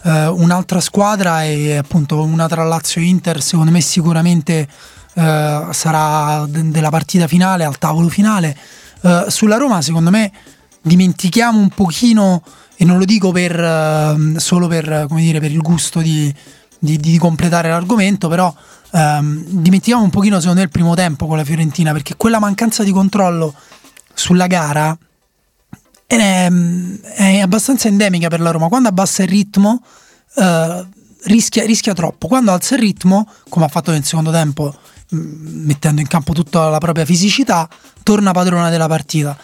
eh, un'altra squadra e appunto una tra Lazio e Inter secondo me sicuramente eh, sarà de- della partita finale, al tavolo finale. Eh, sulla Roma, secondo me, dimentichiamo un pochino, e non lo dico per, uh, solo per, dire, per, il gusto di, di, di completare l'argomento, però um, dimentichiamo un pochino, secondo me, il primo tempo con la Fiorentina, perché quella mancanza di controllo sulla gara è, è abbastanza endemica per la Roma. Quando abbassa il ritmo, uh, rischia, rischia troppo. Quando alza il ritmo, come ha fatto nel secondo tempo mettendo in campo tutta la propria fisicità, torna padrona della partita.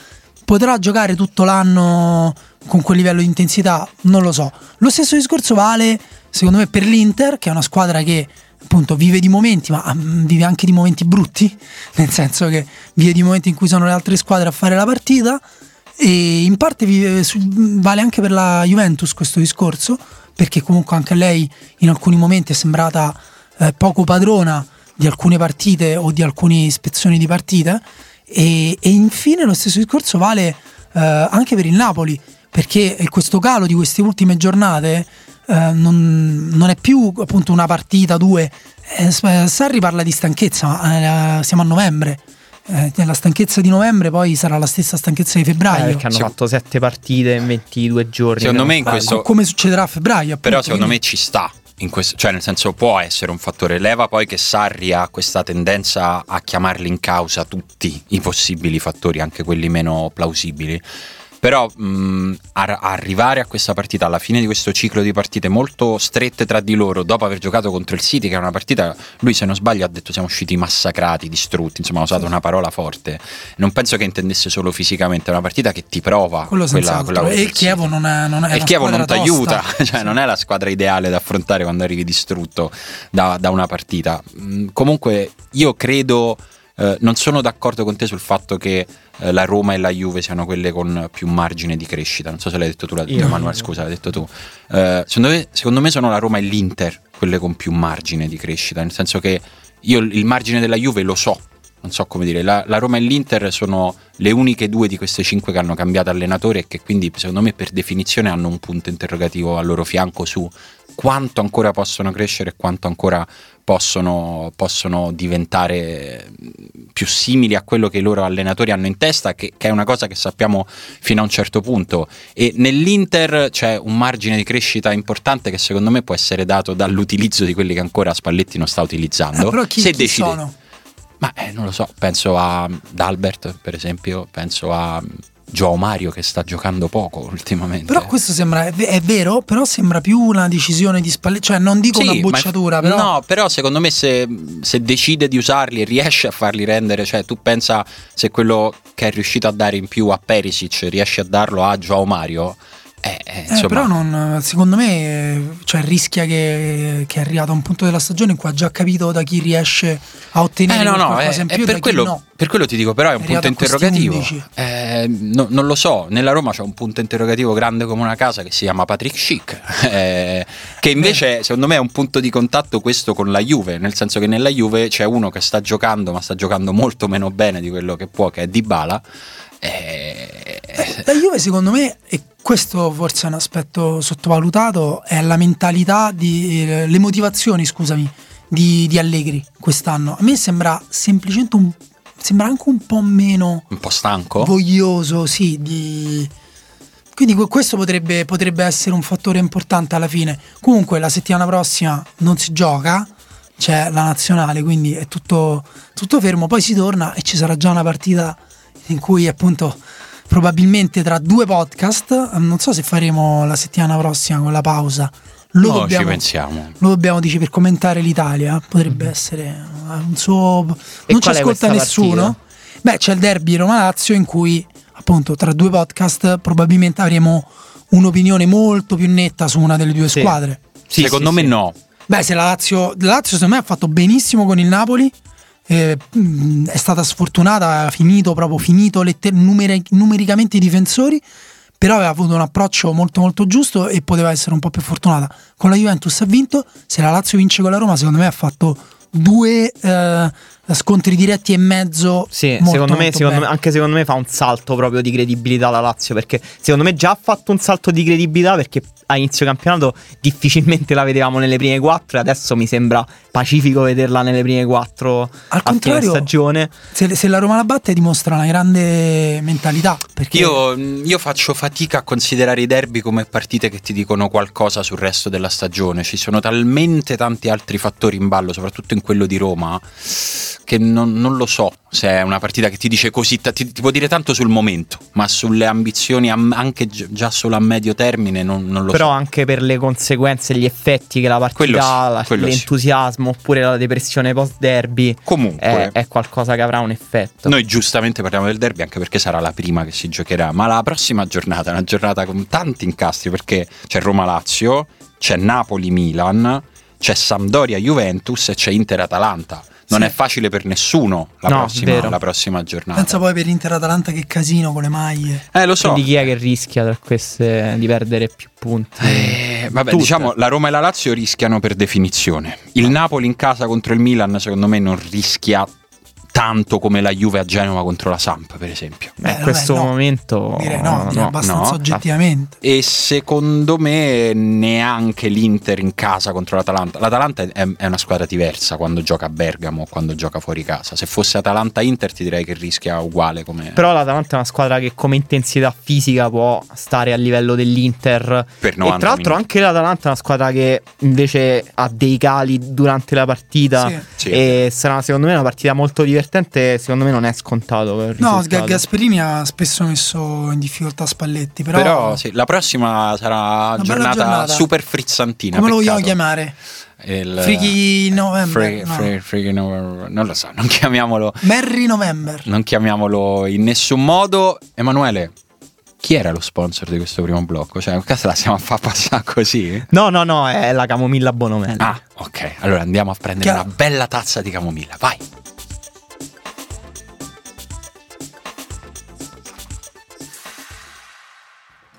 Potrà giocare tutto l'anno con quel livello di intensità? Non lo so. Lo stesso discorso vale, secondo me, per l'Inter, che è una squadra che appunto vive di momenti, ma mm, vive anche di momenti brutti, (laughs) nel senso che vive di momenti in cui sono le altre squadre a fare la partita. E in parte vive, vale anche per la Juventus questo discorso, perché comunque anche lei in alcuni momenti è sembrata eh, poco padrona di alcune partite o di alcune ispezioni di partita e, e infine lo stesso discorso vale eh, anche per il Napoli perché questo calo di queste ultime giornate eh, non, non, è più appunto una partita, due eh, Sarri parla di stanchezza ma eh, siamo a novembre eh, la stanchezza di novembre poi sarà la stessa stanchezza di febbraio. Eh, perché hanno fatto sette partite in 22 giorni. Secondo me in questo... Come succederà a febbraio. Appunto, però secondo quindi... me ci sta questo, cioè nel senso può essere un fattore. Leva poi che Sarri ha questa tendenza a chiamarli in causa tutti i possibili fattori, anche quelli meno plausibili. Però mh, a- arrivare a questa partita, alla fine di questo ciclo di partite molto strette tra di loro, dopo aver giocato contro il City, che è una partita, lui se non sbaglio ha detto siamo usciti massacrati, distrutti, insomma ha usato una parola forte. Non penso che intendesse solo fisicamente, è una partita che ti prova. Quello quella, quella e il Chievo non è, non è E il Chievo non ti aiuta, (laughs) cioè sì. non è la squadra ideale da affrontare quando arrivi distrutto da, da una partita. Mh, comunque io credo... Eh, non sono d'accordo con te sul fatto che eh, la Roma e la Juve siano quelle con più margine di crescita. Non so se l'hai detto tu. Emanuele, scusa, l'hai detto tu. Eh, secondo, me, secondo, me, sono la Roma e l'Inter quelle con più margine di crescita, nel senso che io il margine della Juve lo so. Non so come dire, la, la Roma e l'Inter sono le uniche due di queste cinque che hanno cambiato allenatore e che quindi secondo me per definizione hanno un punto interrogativo al loro fianco su quanto ancora possono crescere e quanto ancora possono, possono, diventare più simili a quello che i loro allenatori hanno in testa, che, che, è una cosa che sappiamo fino a un certo punto. E nell'Inter c'è un margine di crescita importante che secondo me può essere dato dall'utilizzo di quelli che ancora Spalletti non sta utilizzando. Eh, però chi, Se chi decide. Sono? Ma eh, non lo so, penso a Dalbert per esempio, penso a Joao Mario che sta giocando poco ultimamente. Però questo sembra, è vero, però sembra più una decisione di Spalletti, cioè non dico sì, una bocciatura, però... No, però secondo me se, se, decide di usarli e riesce a farli rendere, cioè tu pensa se quello che è riuscito a dare in più a Perisic riesce a darlo a Joao Mario, Eh, eh, Eh, però non, secondo me eh, cioè, rischia che, che è arrivato a un punto della stagione in cui ha già capito da chi riesce a ottenere Eh, no, no, eh, è più e per quello, no. per quello ti dico, però è un È punto interrogativo. 11. Eh, no- non lo so, nella Roma c'è un punto interrogativo grande come una casa che si chiama Patrick Schick, (laughs) eh, che invece secondo me è un punto di contatto questo con la Juve, nel senso che nella Juve c'è uno che sta giocando, ma sta giocando molto meno bene di quello che può, che è Dybala. Eh, La Juve secondo me, e questo forse è un aspetto sottovalutato, è la mentalità, di, eh, le motivazioni, scusami, di, di Allegri quest'anno. A me sembra semplicemente un, sembra anche un po' meno un po' stanco. voglioso, sì, di... Quindi que- questo potrebbe, potrebbe essere un fattore importante alla fine. Comunque la settimana prossima non si gioca, c'è la nazionale, quindi è tutto, tutto fermo. Poi si torna e ci sarà già una partita in cui appunto probabilmente tra due podcast, non so se faremo la settimana prossima con la pausa. Lo No, ci dobbiamo, pensiamo. lo dobbiamo dice per commentare l'Italia, potrebbe essere eh, un suo... Non ci ascolta nessuno. partita? Beh, c'è il derby Roma-Lazio in cui appunto tra due podcast probabilmente avremo un'opinione molto più netta su una delle due Sì. squadre. Sì, Secondo sì, me sì. no. Beh, se la Lazio, la Lazio secondo me ha fatto benissimo con il Napoli, eh, mh, è stata sfortunata, ha finito proprio finito letter- numeri- numericamente i difensori, però aveva avuto un approccio molto molto giusto e poteva essere un po' più fortunata. Con la Juventus ha vinto, se la Lazio vince con la Roma secondo me ha fatto due eh, scontri diretti e mezzo. Sì, molto, secondo, me, molto secondo me- anche secondo me fa un salto proprio di credibilità la Lazio perché secondo me già ha fatto un salto di credibilità perché a inizio campionato difficilmente la vedevamo nelle prime quattro e adesso mi sembra pacifico vederla nelle prime quattro Al a fine contrario, stagione. Se, se la Roma la batte dimostra una grande mentalità. Perché Io, io faccio fatica a considerare i derby come partite che ti dicono qualcosa sul resto della stagione. Ci sono talmente tanti altri fattori in ballo, soprattutto in quello di Roma, che non, non lo so se è una partita che ti dice così, ti, ti può dire tanto sul momento, ma sulle ambizioni am- anche gi- già solo a medio termine non, non lo Però so. anche per le conseguenze, gli effetti che la partita sì, ha, la- quello sì. l'entusiasmo oppure la depressione post derby Comunque, è, è qualcosa che avrà un effetto. Noi giustamente parliamo del derby anche perché sarà la prima che si giocherà, ma la prossima giornata è una giornata con tanti incastri perché c'è Roma-Lazio, c'è Napoli-Milan, c'è Sampdoria-Juventus e c'è Inter-Atalanta. Non Sì. è facile per nessuno la, No, prossima, la prossima giornata. pensa poi per Inter Atalanta che casino con le maglie. eh, lo so. Quindi chi è che rischia tra queste di perdere più punti? Eh, vabbè, Tutte. diciamo la Roma e la Lazio rischiano per definizione. Il Napoli in casa contro il Milan, secondo me, non rischia tanto come la Juve a Genova contro la Samp, per esempio. Beh, Eh, in questo vabbè, no. momento Direi no, direi abbastanza no. oggettivamente. E secondo me neanche l'Inter in casa contro l'Atalanta. L'Atalanta è, è una squadra diversa quando gioca a Bergamo o quando gioca fuori casa. Se fosse Atalanta-Inter ti direi che rischia uguale come Però l'Atalanta è una squadra che come intensità fisica può stare a livello dell'Inter. per E 90 tra l'altro anche l'Atalanta è una squadra che invece ha dei cali durante la partita. Sì. Sì. E sarà secondo me una partita molto divertente. Secondo me non è scontato. No, Gasperini ha spesso messo in difficoltà Spalletti, però, Però, sì, la prossima sarà giornata, giornata. super frizzantina. come lo vogliamo chiamare? Il, Freaky November? Free- no. free- November. Non lo so, non (laughs) chiamiamolo, Merry November. non chiamiamolo in nessun modo. Emanuele, chi era lo sponsor di questo primo blocco? Cioè, cazzo la stiamo a far passare così? No, no, no, è la camomilla Bonomelli. Ah, ok. Allora andiamo a prendere Chiaro. una bella tazza di camomilla. Vai.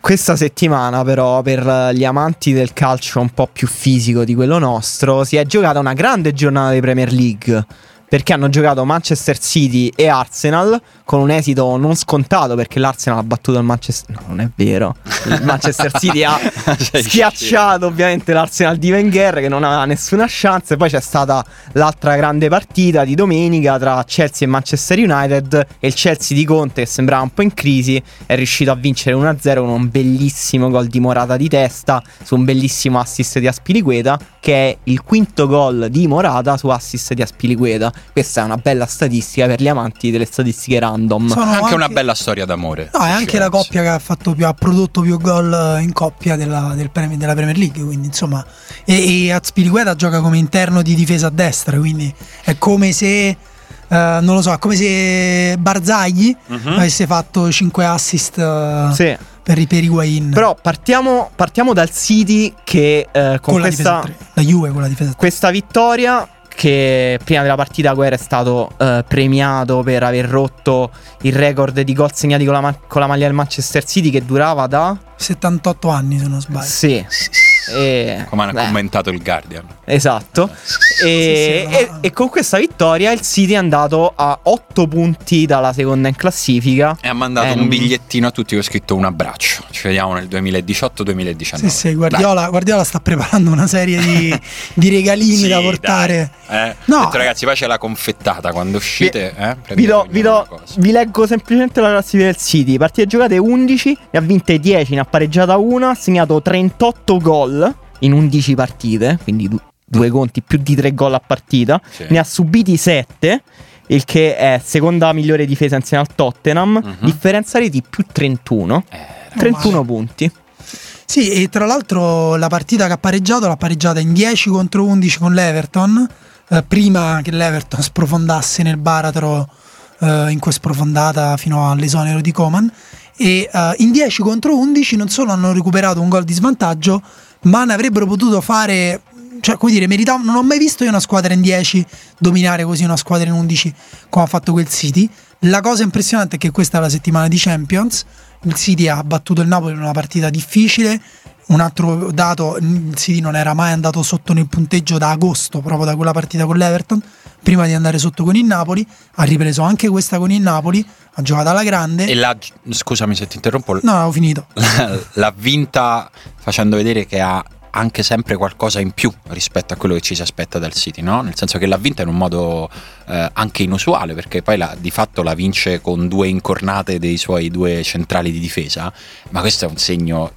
Questa settimana, però, per gli amanti del calcio un po' più fisico di quello nostro, si è giocata una grande giornata di Premier League. Perché hanno giocato Manchester City e Arsenal con un esito non scontato perché l'Arsenal ha battuto il Manchester. No, non è vero. Il Manchester City ha (laughs) Sei schiacciato ovviamente l'Arsenal di Wenger che non aveva nessuna chance. E poi c'è stata l'altra grande partita di domenica tra Chelsea e Manchester United. E il Chelsea di Conte, che sembrava un po' in crisi, è riuscito a vincere 1-0 con un bellissimo gol di Morata di testa su un bellissimo assist di Aspilicueta, che è il quinto gol di Morata su assist di Aspilicueta. Questa è una bella statistica per gli amanti delle statistiche random. Sono anche, una bella storia d'amore. No, è anche la coppia che ha, fatto più, ha prodotto più gol in coppia della, del Premier- della Premier League. Quindi, insomma, e, e Azpilicueta gioca come interno di difesa a destra. Quindi è come se, eh, non lo so, è come se Barzagli Mhm. avesse fatto 5 assist eh, Sì. per i per Higuain. Però partiamo, partiamo dal City che eh, con, con la difesa questa, a tre. La Juve con la difesa a tre. questa vittoria che prima della partita Guerra è stato eh, premiato per aver rotto il record di gol segnati con la, ma- con la maglia del Manchester City che durava da 78 anni se non sbaglio. sì e, Come hanno commentato il Guardian. esatto e, Sì, sì, e- e con questa vittoria il City è andato a 8 punti dalla seconda in classifica E ha mandato Eh, un non- bigliettino a tutti con scritto un abbraccio. Ci vediamo nel 2018-2019. Sì, sì, Guardiola, Guardiola sta preparando una serie di, (laughs) di regalini Sì, da portare. Eh, No. ho detto, ragazzi, poi c'è la confettata quando uscite. eh, Vi, do- vi do- vi leggo semplicemente la classifica del City. Partite giocate 11, ne ha vinte 10, ne ha pareggiata una, ha segnato 38 gol in 11 partite, quindi du- due conti più di 3 gol a partita. Sì. Ne ha subiti 7, il che è seconda migliore difesa insieme al Tottenham. Mhm. Differenza reti più 31. Eh, 31 male. punti. Sì, e tra l'altro la partita che ha pareggiato l'ha pareggiata in 10 contro 11 con l'Everton, eh, prima che l'Everton sprofondasse nel baratro eh, in cui è sprofondata fino all'esonero di Coman. E eh, in 10 contro 11 non solo hanno recuperato un gol di svantaggio, ma ne avrebbero potuto fare. Cioè, come dire, meritavano. Non ho mai visto io una squadra in 10 dominare così una squadra in 11 come ha fatto quel City. La cosa impressionante è che questa è la settimana di Champions. Il City ha battuto il Napoli in una partita difficile. Un altro dato, il City non era mai andato sotto nel punteggio da agosto, proprio da quella partita con l'Everton, prima di andare sotto con il Napoli. Ha ripreso anche questa con il Napoli, ha giocato alla grande. E l'ha, scusami se ti interrompo, No, avevo finito. (laughs) l'ha vinta facendo vedere che ha anche sempre qualcosa in più rispetto a quello che ci si aspetta dal City, no? Nel senso che l'ha vinta in un modo eh, anche inusuale, perché poi la- di fatto la vince con due incornate dei suoi due centrali di difesa, ma questo è un segno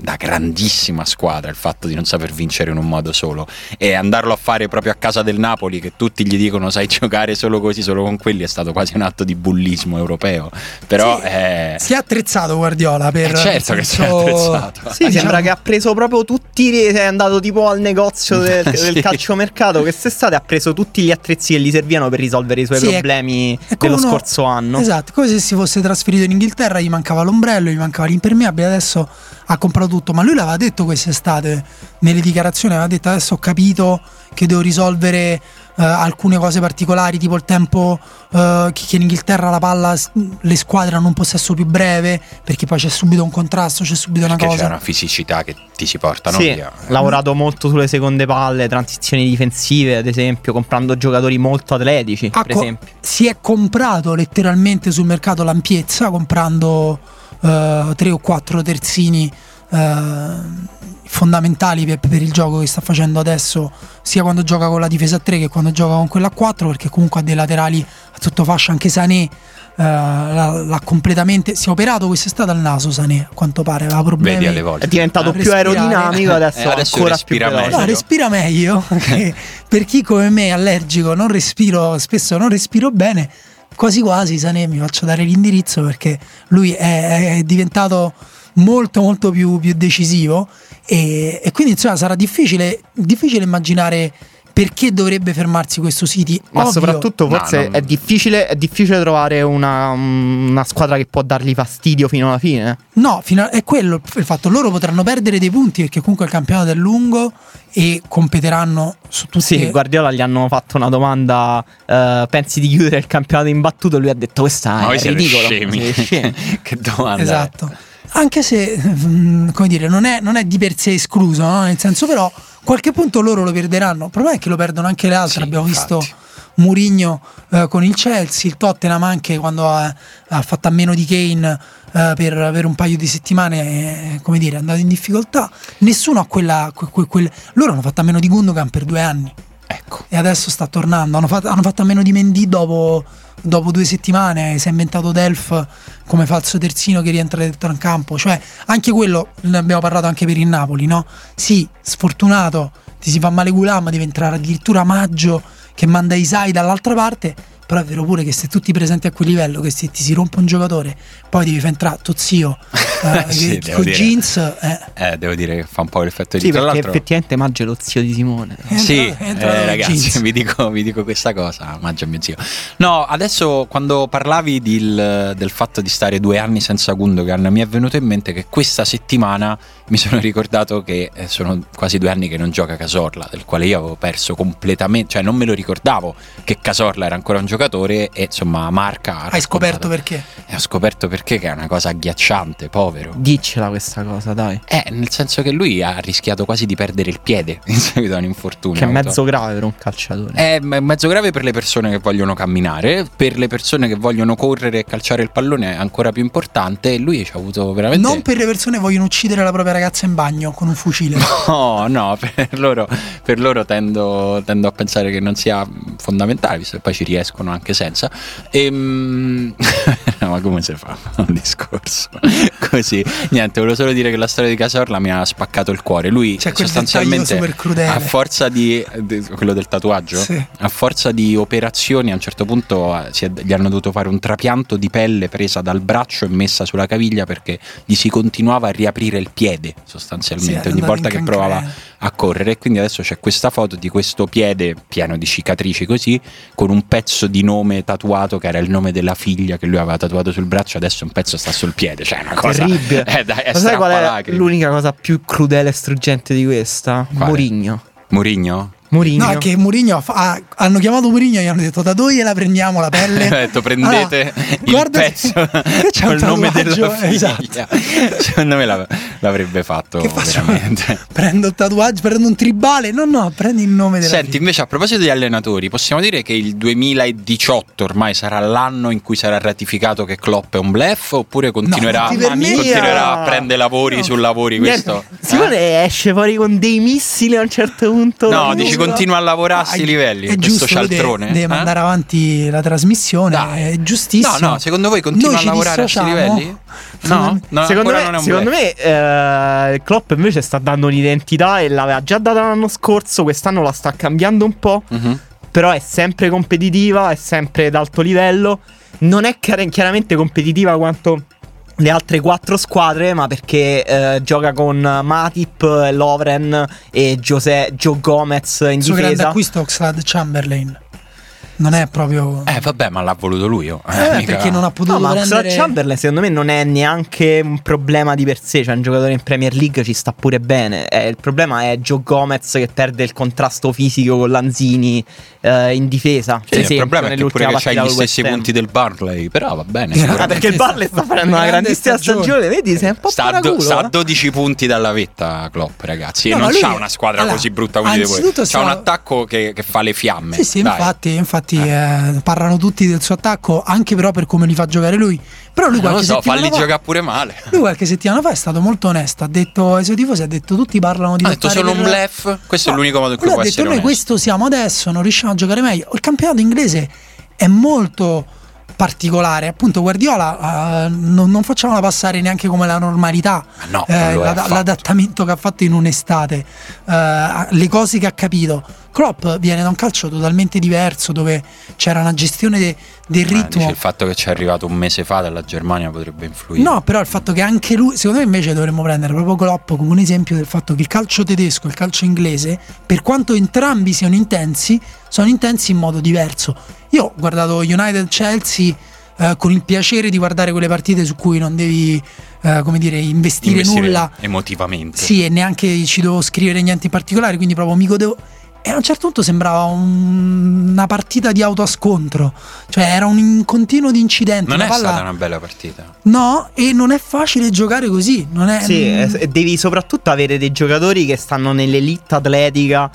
da grandissima squadra il fatto di non saper vincere in un modo solo e andarlo a fare proprio a casa del Napoli che tutti gli dicono sai giocare solo così, solo con quelli è stato quasi un atto di bullismo europeo però Sì, eh, Si è attrezzato Guardiola per. eh, certo che si è attrezzato Sì, Ah, sembra diciamo- che ha preso proprio tutti. È andato tipo al negozio del, (laughs) del Sì. calciomercato quest'estate. Ha preso tutti gli attrezzi che gli servivano per risolvere i suoi Sì, problemi è dello uno- scorso anno. Esatto, come se si fosse trasferito in Inghilterra, gli mancava l'ombrello, gli mancava l'impermeabile, adesso ha comprato tutto. Ma lui l'aveva detto quest'estate nelle dichiarazioni, aveva detto adesso ho capito che devo risolvere eh, alcune cose particolari, tipo il tempo eh, che, che in Inghilterra la palla, le squadre hanno un possesso più breve, perché poi c'è subito un contrasto, c'è subito una perché cosa. c'è una fisicità che ti si portano Sì, via ha lavorato molto sulle seconde palle, transizioni difensive, ad esempio, comprando giocatori molto atletici, Ha per co- esempio. si è comprato letteralmente sul mercato l'ampiezza comprando eh, tre o quattro terzini fondamentali per, per il gioco che sta facendo adesso sia quando gioca con la difesa a 3 che quando gioca con quella a 4 perché comunque ha dei laterali a tutto fascia anche Sané eh, l'ha, l'ha completamente si è operato quest'estate al naso Sané a quanto pare aveva problemi vedi alle volte È diventato a più aerodinamico, adesso, Eh, adesso ancora respira più veloce. No, meglio. respira meglio. (laughs) per chi come me è allergico, non respiro, spesso non respiro bene. Quasi quasi Sané mi faccio dare l'indirizzo perché lui è, è diventato molto molto più, più decisivo e, e quindi insomma sarà difficile, difficile immaginare perché dovrebbe fermarsi questo City. Ma Ovvio, soprattutto No, forse non- è, difficile, è difficile trovare una, una squadra che può dargli fastidio fino alla fine. No, fino a- è quello il fatto. Loro potranno perdere dei punti perché comunque il campionato è lungo e competeranno su tutti. Sì, Guardiola gli hanno fatto una domanda: eh, pensi di chiudere il campionato in battuto? Lui ha detto: Questa ma è ridicolo. scemi Siete scemi. (laughs) che domanda è? Anche se, mm, come dire, non è, non è di per sé escluso, no? nel senso però qualche punto loro lo perderanno. Il problema è che lo perdono anche le altre. Sì, Abbiamo infatti. visto Murigno eh, con il Chelsea, il Tottenham anche quando ha, ha fatto a meno di Kane eh, per avere un paio di settimane, eh, come dire, è andato in difficoltà. Nessuno ha quella... que- que- quel- loro hanno fatto a meno di Gundogan per due anni ecco e adesso sta tornando. Hanno fatto, hanno fatto a meno di Mendy dopo, dopo due settimane. Si è inventato Delf come falso terzino che rientra dentro in campo. Cioè, anche quello ne abbiamo parlato anche per il Napoli, no? Sì, sfortunato, ti si fa male Gulam, deve entrare addirittura Maggio che manda Isai dall'altra parte. Però è vero pure che se tutti presenti a quel livello, che se ti si rompe un giocatore, poi devi far entrare tuo zio (laughs) eh, Sì, che- con dire. jeans. eh, Eh, devo dire che fa un po' l'effetto di Sì, tra perché l'altro. effettivamente Maggio è lo zio di Simone. entra- Sì, entra eh, ragazzi, (laughs) vi dico, vi dico questa cosa, maggio mio zio. No, adesso quando parlavi del, del fatto di stare due anni senza Gundogan, mi è venuto in mente che questa settimana mi sono (laughs) ricordato che eh, sono quasi due anni che non gioca Casorla, del quale io avevo perso completamente, cioè non me lo ricordavo che Casorla era ancora un giocatore e insomma Marca... ha Hai scoperto perché? E ho scoperto perché che è una cosa agghiacciante, povero. Diccela questa cosa, dai. Eh, nel senso che lui ha rischiato quasi di perdere il piede (laughs) in seguito a un infortunio. Che è mezzo grave per un calciatore. è me- mezzo grave per le persone che vogliono camminare, per le persone che vogliono correre e calciare il pallone è ancora più importante. E lui ci ha avuto veramente. Non per le persone che vogliono uccidere la propria ragazza in bagno con un fucile. (laughs) No, no, per loro, per loro tendo, tendo a pensare che non sia fondamentale, visto che poi ci riescono anche senza. Ehm, no, (laughs) ma come si fa (laughs) un discorso (laughs) così? Niente, volevo solo dire che la storia di Casorla mi ha spaccato il cuore. Lui quel sostanzialmente a forza di di- quello del tatuaggio, Sì. a forza di operazioni a un certo punto si è- gli hanno dovuto fare un trapianto di pelle presa dal braccio e messa sulla caviglia perché gli si continuava a riaprire il piede sostanzialmente Sì, ogni volta che cancrena. provava a correre e quindi adesso c'è questa foto di questo piede pieno di cicatrici così con un pezzo di nome tatuato che era il nome della figlia che lui aveva tatuato sul braccio adesso un pezzo sta sul piede cioè è una cosa Terribile. (laughs) eh, dai, è Ma sai qual è l'unica cosa più crudele e struggente di questa? Quale? Mourinho. Murigno? Mourinho. No, che Mourinho ha ha- hanno chiamato Mourinho e gli hanno detto da dove gliela prendiamo la pelle? (laughs) Ha detto prendete Allora, il guarda pezzo (laughs) c'è un (laughs) nome della figlia. esatto. Secondo me l'av- l'avrebbe fatto veramente. Prendo il tatuaggio, prendo un tribale. No, no, prendi il nome della Senti, figlia. invece a proposito di allenatori, possiamo dire che il 2018 ormai sarà l'anno in cui sarà ratificato che Klopp è un bluff oppure continuerà, me. continuerà a prendere lavori No. su lavori questo? Simone Eh? esce fuori con dei missili a un certo punto. No, dici continua a lavorare a sti Ah, livelli, È questo giusto, lui deve, cialtrone. deve eh? mandare avanti la trasmissione. Dai. È giustissimo. No, no, secondo voi continua Noi a lavorare a sti dissociamo. livelli? No, no secondo me, non è un secondo me eh, Klopp invece sta dando un'identità e l'aveva già data l'anno scorso, quest'anno la sta cambiando un po', Mhm. però è sempre competitiva, è sempre d'alto livello, non è chiar- chiaramente competitiva quanto le altre quattro squadre, ma perché eh, gioca con Matip, Lovren e José, Joe Gomez in suo grande difesa. acquisto Oxlade Chamberlain. Non è proprio. Eh vabbè, ma l'ha voluto lui. oh. Eh, Eh, mica- perché non ha potuto No, ma prendere. Oxlade Chamberlain secondo me non è neanche un problema di per sé, cioè un giocatore in Premier League ci sta pure bene. Eh, il problema è Joe Gomez che perde il contrasto fisico con Lanzini eh, in difesa. Sì, per il esempio, problema è che pure che c'hai gli stessi punti del Barley, però va bene. Eh, Ah, perché il Barley sta facendo una Grande grandissima stagione. stagione, vedi? Sei un po' Sta a, do- paraculo, sta a eh. 12 punti dalla vetta Klopp, ragazzi. No, e non lui- c'ha una squadra allora, così brutta come dite voi. C'ha sta- un attacco che, che fa le fiamme. Sì, sì, Dai. infatti, infatti eh, parlano tutti del suo attacco, anche però per come li fa giocare lui. Però lui Non qualche lo so, settimana falli fa, giocare pure male. (laughs) Lui qualche settimana fa è stato molto onesto, ha detto ai suoi tifosi, ha detto tutti parlano di Ha detto sono un bluff. Questo è No, l'unico modo in cui può ha detto noi onesto. questo siamo adesso, non riusciamo a giocare meglio. Il campionato inglese è molto particolare, appunto Guardiola eh, non, non facciamola passare neanche come la normalità, Ma no, eh, non è l'ad- l'adattamento che ha fatto in un'estate, eh, le cose che ha capito. Klopp viene da un calcio totalmente diverso dove c'era una gestione de- del ritmo. il fatto che ci è arrivato un mese fa dalla Germania potrebbe influire. No, però il fatto che anche lui, secondo me invece dovremmo prendere proprio Klopp come un esempio del fatto che il calcio tedesco e il calcio inglese, per quanto entrambi siano intensi, sono intensi in modo diverso. Io ho guardato United-Chelsea eh, con il piacere di guardare quelle partite su cui non devi, eh, come dire, investire, Investire nulla. emotivamente. Sì, e neanche ci devo scrivere niente in particolare, quindi proprio mi godevo. E a un certo punto sembrava un- una partita di autoscontro, cioè era un in- continuo di incidenti. Non la è palla- stata una bella partita. No, e non è facile giocare così. Non è, Sì, mm, e devi soprattutto avere dei giocatori che stanno nell'elite atletica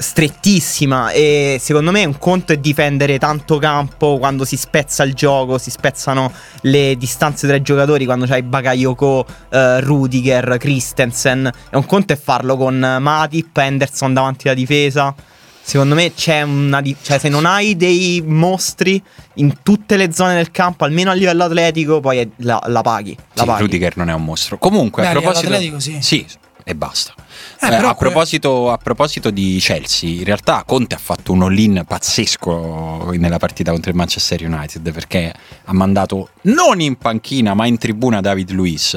strettissima e secondo me un conto è difendere tanto campo quando si spezza il gioco, si spezzano le distanze tra i giocatori, quando c'hai Bakayoko, eh, Rudiger, Christensen, e un conto è farlo con Matip, Henderson davanti alla difesa. Secondo me c'è una di- cioè se non hai dei mostri in tutte le zone del campo, almeno a livello atletico, poi la, la paghi. La Sì, paghi. Rudiger non è un mostro. Comunque, Beh, a proposito. atletico sì. Sì, e basta. Eh, Eh, a, proposito, a proposito di Chelsea, in realtà Conte ha fatto un all-in pazzesco nella partita contro il Manchester United perché ha mandato non in panchina ma in tribuna David Luiz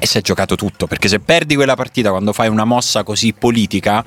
e si è giocato tutto perché se perdi quella partita quando fai una mossa così politica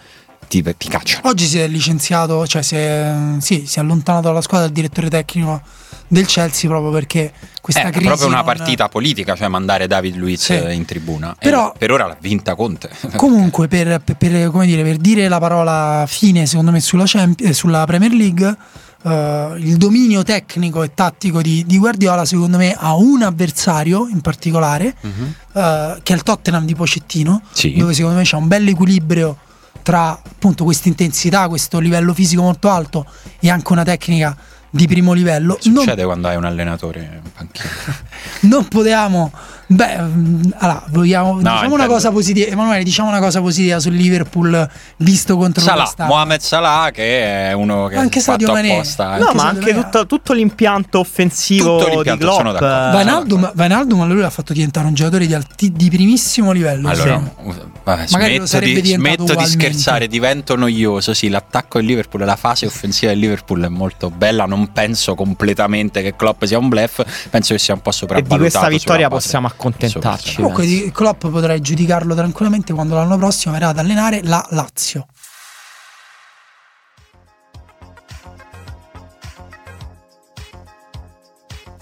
ti, ti cacciano. Oggi si è licenziato, cioè si è, sì, si è allontanato dalla squadra il direttore tecnico del Chelsea proprio perché questa È crisi proprio una non- partita politica, cioè mandare David Luiz Sì. in tribuna. Però- E per ora l'ha vinta Conte. (laughs) Comunque, per, per- dire, per dire la parola fine, secondo me, sulla, Champi- eh, sulla Premier League, eh, il dominio tecnico e tattico di, di Guardiola, secondo me, ha un avversario in particolare, Mhm. eh, che è il Tottenham di Pocettino, Sì. dove secondo me c'è un bel equilibrio tra appunto questa intensità, questo livello fisico molto alto e anche una tecnica di primo livello. Non- Succede quando hai un allenatore in panchina. (laughs) non potevamo. Beh, mm, allora, vogliamo, diciamo una cosa positiva. Emanuele, diciamo una cosa positiva sul Liverpool visto contro Salah, questa. Mohamed Salah che è uno che Anche è fatto Mané. apposta. eh. No, Anche ma anche doveva- tutto, tutto l'impianto offensivo Tutto l'impianto, di Klopp. eh, Vainaldum, Vainaldum lui l'ha fatto diventare un giocatore di, alti- di primissimo livello. Allora, sì. uh, vabbè, Magari lo smetto, sarebbe di, smetto di scherzare, divento noioso. Sì, l'attacco del Liverpool, la fase offensiva del Liverpool è molto bella. Non penso completamente che Klopp sia un bluff. Penso che sia un po' e sopravvalutato. di questa vittoria possiamo accontentarci. Comunque di Klopp potrei giudicarlo tranquillamente quando l'anno prossimo verrà ad allenare la Lazio.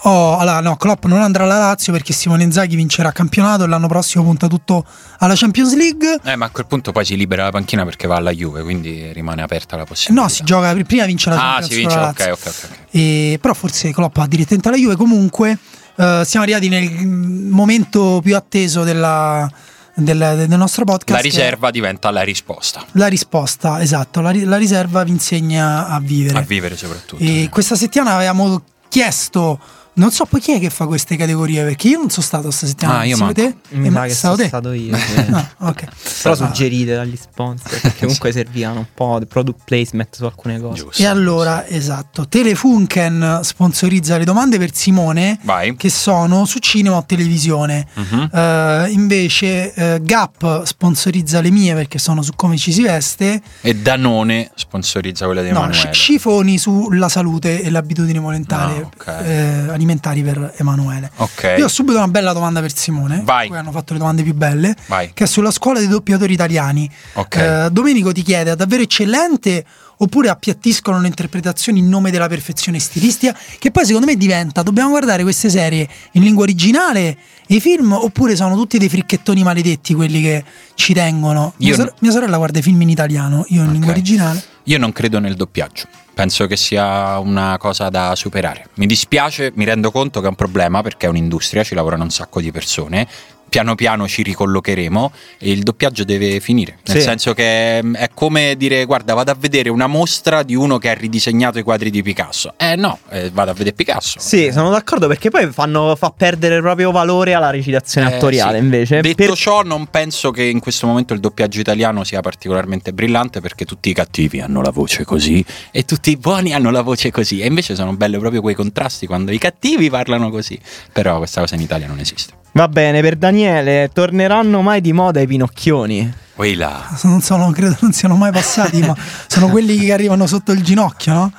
Oh, allora no, Klopp non andrà alla Lazio perché Simone Inzaghi vincerà campionato e l'anno prossimo punta tutto alla Champions League. Eh, ma a quel punto poi si libera la panchina perché va alla Juve, quindi rimane aperta la possibilità. No, si gioca prima vince la Ah, Champions si con vince, la ok, Lazio. ok, ok. ok. E- però forse Klopp va direttamente alla Juve. Comunque, eh, siamo arrivati nel momento più atteso della- del, del nostro podcast. La riserva diventa la risposta. La risposta, esatto. La, la riserva vi insegna a vivere. A vivere soprattutto. E questa settimana avevamo chiesto. Non so poi chi è che fa queste categorie perché io non sono stato questa settimana. Ah, io Insieme a manco. te? Mi Eh, sa ma che stato sono te? stato io. (laughs) sì. Ah, ok. Però Ah. suggerite dagli sponsor, perché (laughs) comunque servivano un po' di product placement su alcune cose. Giusto. E allora, esatto, Telefunken sponsorizza le domande per Simone Vai. che sono su cinema o televisione. Mhm. Eh, invece eh, Gap sponsorizza le mie perché sono su come ci si veste. E Danone sponsorizza quella di No, Emanuele. sci- scifoni sulla salute e le abitudini alimentari, Ah, ok. eh, alimentari per Emanuele. ok. Io ho subito una bella domanda per Simone. Vai. Hanno fatto le domande più belle. Vai. Che è sulla scuola dei doppiatori italiani. Ok. Eh, Domenico ti chiede: è davvero eccellente oppure appiattiscono le interpretazioni in nome della perfezione stilistica? Che poi secondo me diventa: dobbiamo guardare queste serie in lingua originale e i film oppure sono tutti dei fricchettoni maledetti quelli che ci tengono? Mia, sor- mia sorella guarda i film in italiano, io in Ok. lingua originale. Io non credo nel doppiaggio. Penso che sia una cosa da superare. Mi dispiace, mi rendo conto che è un problema perché è un'industria, ci lavorano un sacco di persone. Piano piano ci ricollocheremo e il doppiaggio deve finire. Nel Sì. senso che mm, è come dire: guarda, vado a vedere una mostra di uno che ha ridisegnato i quadri di Picasso. Eh no, eh, vado a vedere Picasso. Sì, sono d'accordo perché poi fanno, fa perdere proprio valore alla recitazione Eh, attoriale sì. invece. Detto Per- ciò, non penso che in questo momento il doppiaggio italiano sia particolarmente brillante perché tutti i cattivi hanno la voce così e tutti i buoni hanno la voce così. E invece sono belli proprio quei contrasti quando i cattivi parlano così. Però questa cosa in Italia non esiste. Va bene, per Daniele, torneranno mai di moda i pinocchioni? Là. Non sono, credo non siano mai passati, ma sono quelli che arrivano sotto il ginocchio, no?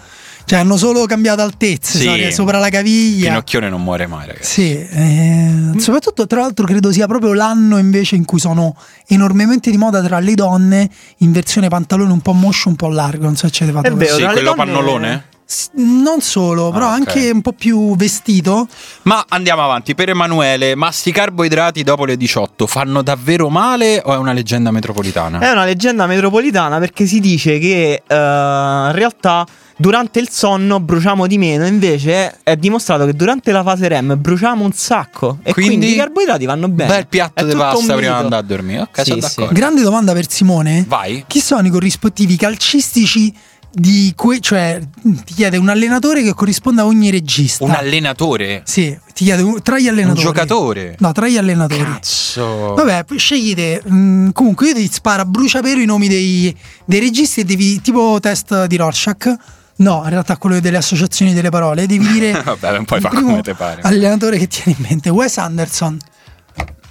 Cioè hanno solo cambiato altezze, Sì. sai, sopra la caviglia. Pinocchione non muore mai, ragazzi. Sì, eh, soprattutto tra l'altro credo sia proprio l'anno invece in cui sono enormemente di moda tra le donne in versione pantalone un po' moscio, un po' largo, non so se ci avete fatto È vero, Sì, quello donne- pannolone? Non solo, però Ah, ok. anche un po' più vestito. Ma andiamo avanti. Per Emanuele, ma sti carboidrati dopo le 18 fanno davvero male o è una leggenda metropolitana? È una leggenda metropolitana perché si dice che eh, in realtà durante il sonno bruciamo di meno, invece è dimostrato che durante la fase REM bruciamo un sacco e quindi, Quindi, i carboidrati vanno bene. Bel piatto di pasta prima di andare a dormire. Ok, Sì, sono sì. d'accordo. Grande domanda per Simone. Vai. Chi sono i corrispettivi calcistici di que- cioè ti chiede un allenatore che corrisponde a ogni regista. Un allenatore? Sì, ti chiede un- tra gli Un allenatori. giocatore? No, tra gli allenatori. Cazzo. Vabbè, poi scegli te. Mm, comunque io ti sparo a bruciapelo i nomi dei, dei registi e devi, tipo test di Rorschach. No, in realtà quello delle associazioni delle parole. Devi dire. (laughs) Vabbè, non puoi fare come te pare. Allenatore che tieni in mente. Wes Anderson.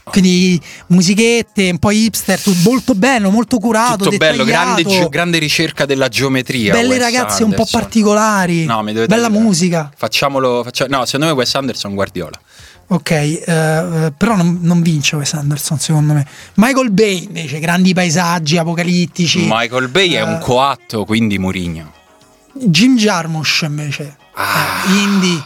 Quindi musichette, un po' hipster, molto bello, molto curato, Tutto bello, grande, grande ricerca della geometria. Belle Wes ragazze un po' Anderson. particolari. No, Bella aiutare. musica. Facciamolo, faccia- No, secondo me Wes Anderson Guardiola. Ok, eh, eh, però non, non vince Wes Anderson secondo me. Michael Bay invece, grandi paesaggi apocalittici. Michael Bay è Eh. un coatto, quindi Murigno. Jim Jarmusch invece. Ah, eh, indie.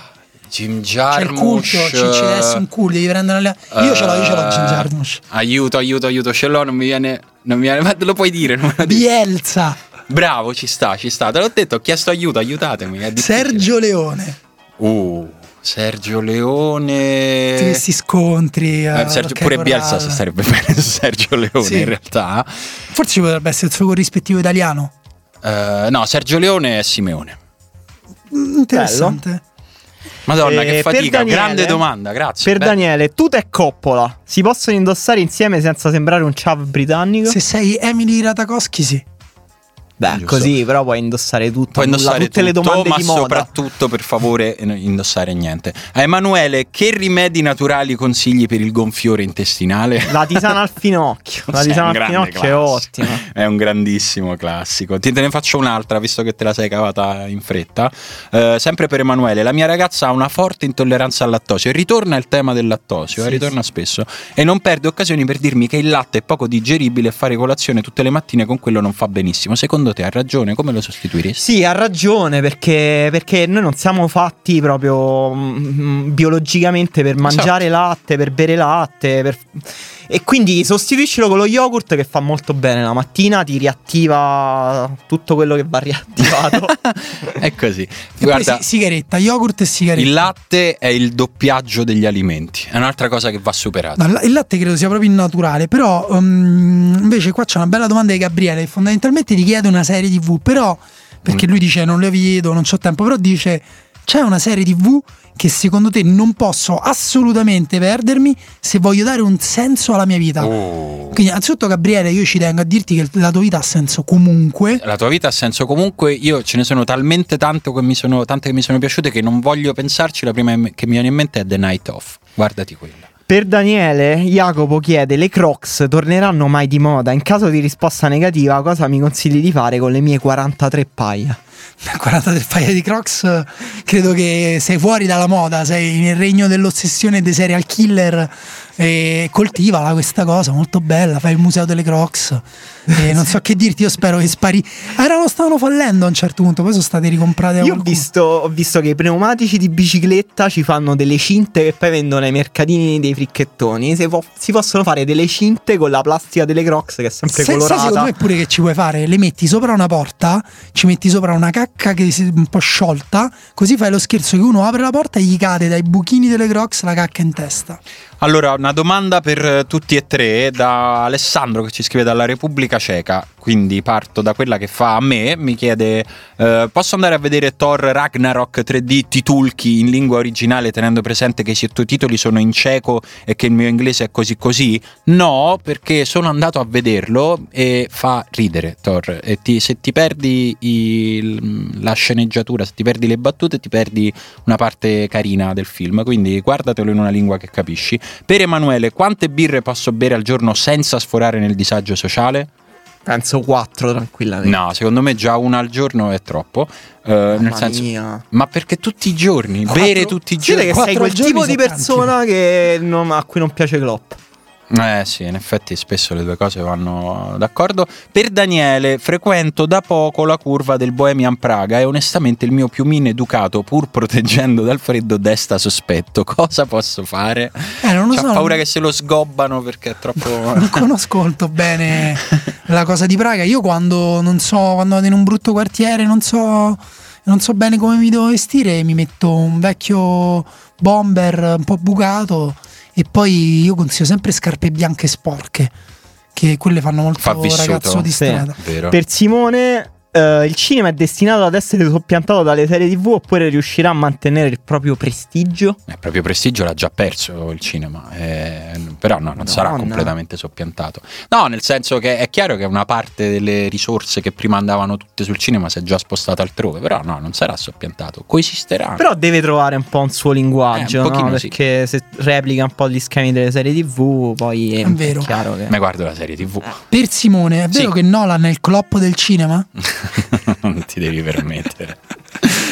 Jim C'è il Jarmusch. culto, ci, ci essere un culto, devi prendere le... Io ce l'ho, io ce l'ho Jim eh, Jarmusch. Aiuto, aiuto, aiuto, ce l'ho, non mi viene. Non mi viene. Ma te lo puoi dire? Non me. Bielsa, Bravo, ci sta, ci sta. Te l'ho detto, ho chiesto aiuto, aiutatemi. Sergio Leone. Uh, Sergio Leone. Tutti questi scontri. Eh, eh, Sergio- pure. Bielsa starebbe bene su Sergio Leone Sì. in realtà. Forse ci potrebbe essere il suo corrispettivo italiano. Eh, no, Sergio Leone è Simeone. Mm, Interessante. Madonna, Eh, che fatica. Daniele- Grande domanda, grazie. Per Beh, Daniele, tuta e coppola si possono indossare insieme senza sembrare un ciao britannico? Se sei Emily Ratakowski, sì. Beh, Giusto. così però puoi indossare tutto. Puoi indossare tutte le tutto, domande ma di moda. soprattutto per favore eh, indossare niente. A Emanuele, che rimedi naturali consigli per il gonfiore intestinale? La tisana al finocchio. (laughs) La tisana al finocchio è classico. ottima. (laughs) È un grandissimo classico. Ti te ne faccio un'altra, visto che te la sei cavata in fretta. Eh, sempre per Emanuele, la mia ragazza ha una forte intolleranza al lattosio e ritorna il tema del lattosio, Sì, eh, ritorna spesso e non perde occasioni per dirmi che il latte è poco digeribile e fare colazione tutte le mattine con quello non fa benissimo. Secondo te ha ragione? Come lo sostituiresti? Sì, ha ragione perché, perché noi non siamo fatti proprio mm, biologicamente per mangiare latte, per bere latte. per- E quindi sostituiscilo con lo yogurt che fa molto bene la mattina, ti riattiva tutto quello che va riattivato. (laughs) è così. Guarda, si- sigaretta, yogurt e sigaretta. il latte è il doppiaggio degli alimenti. È un'altra cosa che va superata. No, il latte credo sia proprio innaturale, però um, invece qua c'è una bella domanda di Gabriele che fondamentalmente ti chiede una serie tv, però perché Mm. lui dice non le vedo, non c'ho tempo, però dice c'è una serie tv che secondo te non posso assolutamente perdermi se voglio dare un senso alla mia vita. Oh. Quindi innanzitutto Gabriele io ci tengo a dirti che la tua vita ha senso comunque. La tua vita ha senso comunque, io ce ne sono talmente tanto che mi sono, tante che mi sono piaciute che non voglio pensarci, la prima che mi viene in mente è The Night Off, guardati quella. Per Daniele, Jacopo chiede: Le Crocs torneranno mai di moda? In caso di risposta negativa, cosa mi consigli di fare con le mie 43 paia? (laughs) 43 paia di Crocs, eh, credo che sei fuori dalla moda, sei nel regno dell'ossessione dei serial killer e coltivala questa cosa, molto bella, fai il museo delle Crocs. E non (laughs) so che dirti, io spero che spari. Erano, stavano fallendo a un certo punto, poi sono state ricomprate Io ho visto, ho visto che i pneumatici di bicicletta ci fanno delle cinte che poi vendono ai mercatini dei fricchettoni. Si, po- si possono fare delle cinte con la plastica delle Crocs che è sempre sai colorata. secondo me pure che ci puoi fare? Le metti sopra una porta, ci metti sopra una cacca che si un po' sciolta, così fai lo scherzo che uno apre la porta e gli cade dai buchini delle Crocs la cacca in testa. Allora, una domanda per eh, tutti e tre da Alessandro che ci scrive dalla Repubblica Ceca. Quindi parto da quella che fa a me. Mi chiede: eh, Posso andare a vedere Thor Ragnarok 3D Titulchi in lingua originale, tenendo presente che i sottotitoli sono in ceco e che il mio inglese è così così? No, perché sono andato a vederlo e fa ridere Thor. E ti- se ti perdi il- la sceneggiatura, se ti perdi le battute, ti perdi una parte carina del film. Quindi guardatelo in una lingua che capisci. Per Emanuele, quante birre posso bere al giorno senza sforare nel disagio sociale? Penso 4 tranquillamente. No, secondo me già una al giorno è troppo. eh, Mamma nel senso, mia. ma perché tutti i giorni? Quattro- Bere tutti i giorni? che sei Quattro quel tipo di persona che non- a cui non piace Klopp. Eh sì, in effetti spesso le due cose vanno d'accordo. Per Daniele, frequento da poco la curva del Bohemian Praga e onestamente il mio piumino educato, pur proteggendo dal freddo, desta sospetto. Cosa posso fare? Eh, non lo C'ha so. paura che se lo sgobbano perché è troppo... (laughs) non conosco molto bene la cosa di Praga. Io quando non so, quando vado in un brutto quartiere, non so, non so bene come mi devo vestire, mi metto un vecchio bomber un po' bucato e poi io consiglio sempre scarpe bianche sporche, che quelle fanno molto Fa vissuto. ragazzo di Sì. strada. Vero. Per Simone, eh, il cinema è destinato ad essere soppiantato dalle serie TV oppure riuscirà a mantenere il proprio prestigio? Eh, proprio prestigio l'ha già perso il cinema, eh, però no, non sarà Madonna. completamente soppiantato. No, nel senso che è chiaro che una parte delle risorse che prima andavano tutte sul cinema si è già spostata altrove, però no, non sarà soppiantato, coesisterà. Però deve trovare un po' un suo linguaggio, Eh, un no? pochino sì. perché se replica un po' gli schemi delle serie TV, poi è, È vero. chiaro che... Ma guardo la serie TV, Per Simone, è vero Sì. che Nolan è il cloppo del cinema? (laughs) (laughs) non ti devi permettere.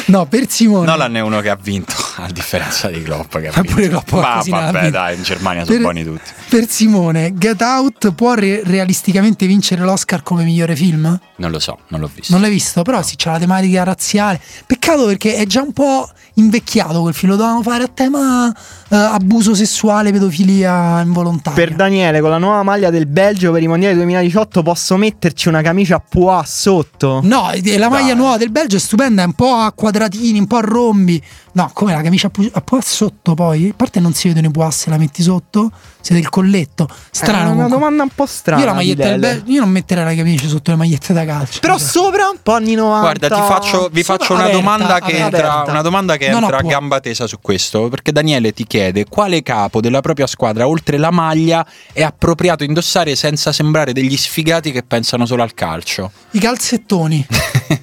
No, per Simone. Nolan è uno che ha vinto, a differenza di Klopp che ha vinto. pure Klopp Ma vabbè, dai, in Germania sono Per- buoni tutti. Per Simone, Get Out può re- realisticamente vincere l'Oscar come migliore film? Non lo so, non l'ho visto. Non l'hai visto, però sì, c'è la tematica razziale. Peccato perché è già un po' invecchiato quel film, lo dovevano fare a tema eh, abuso sessuale, pedofilia involontaria. Per Daniele, con la nuova maglia del Belgio per i mondiali 2018 posso metterci una camicia a pois sotto? No, la maglia Dai. nuova del Belgio è stupenda, è un po' a quadratini, un po' a rombi. No, come la camicia a pois sotto poi? A parte non si vedono i pois se la metti sotto, siete il colletto. Strano. È una comunque. domanda un po' strana. Io la maglietta del. Belgio, io non metterei la camicia sotto le magliette da calcio. Però Cioè, sopra un po' anni 90. Guarda, ti faccio, vi Sopra faccio una, aperta, domanda che aperta. entra, una domanda che entra a gamba tesa su questo. Perché Daniele ti chiede quale capo della propria squadra, oltre la maglia, è appropriato indossare senza sembrare degli sfigati che pensano solo al calcio. I calzettoni. (laughs)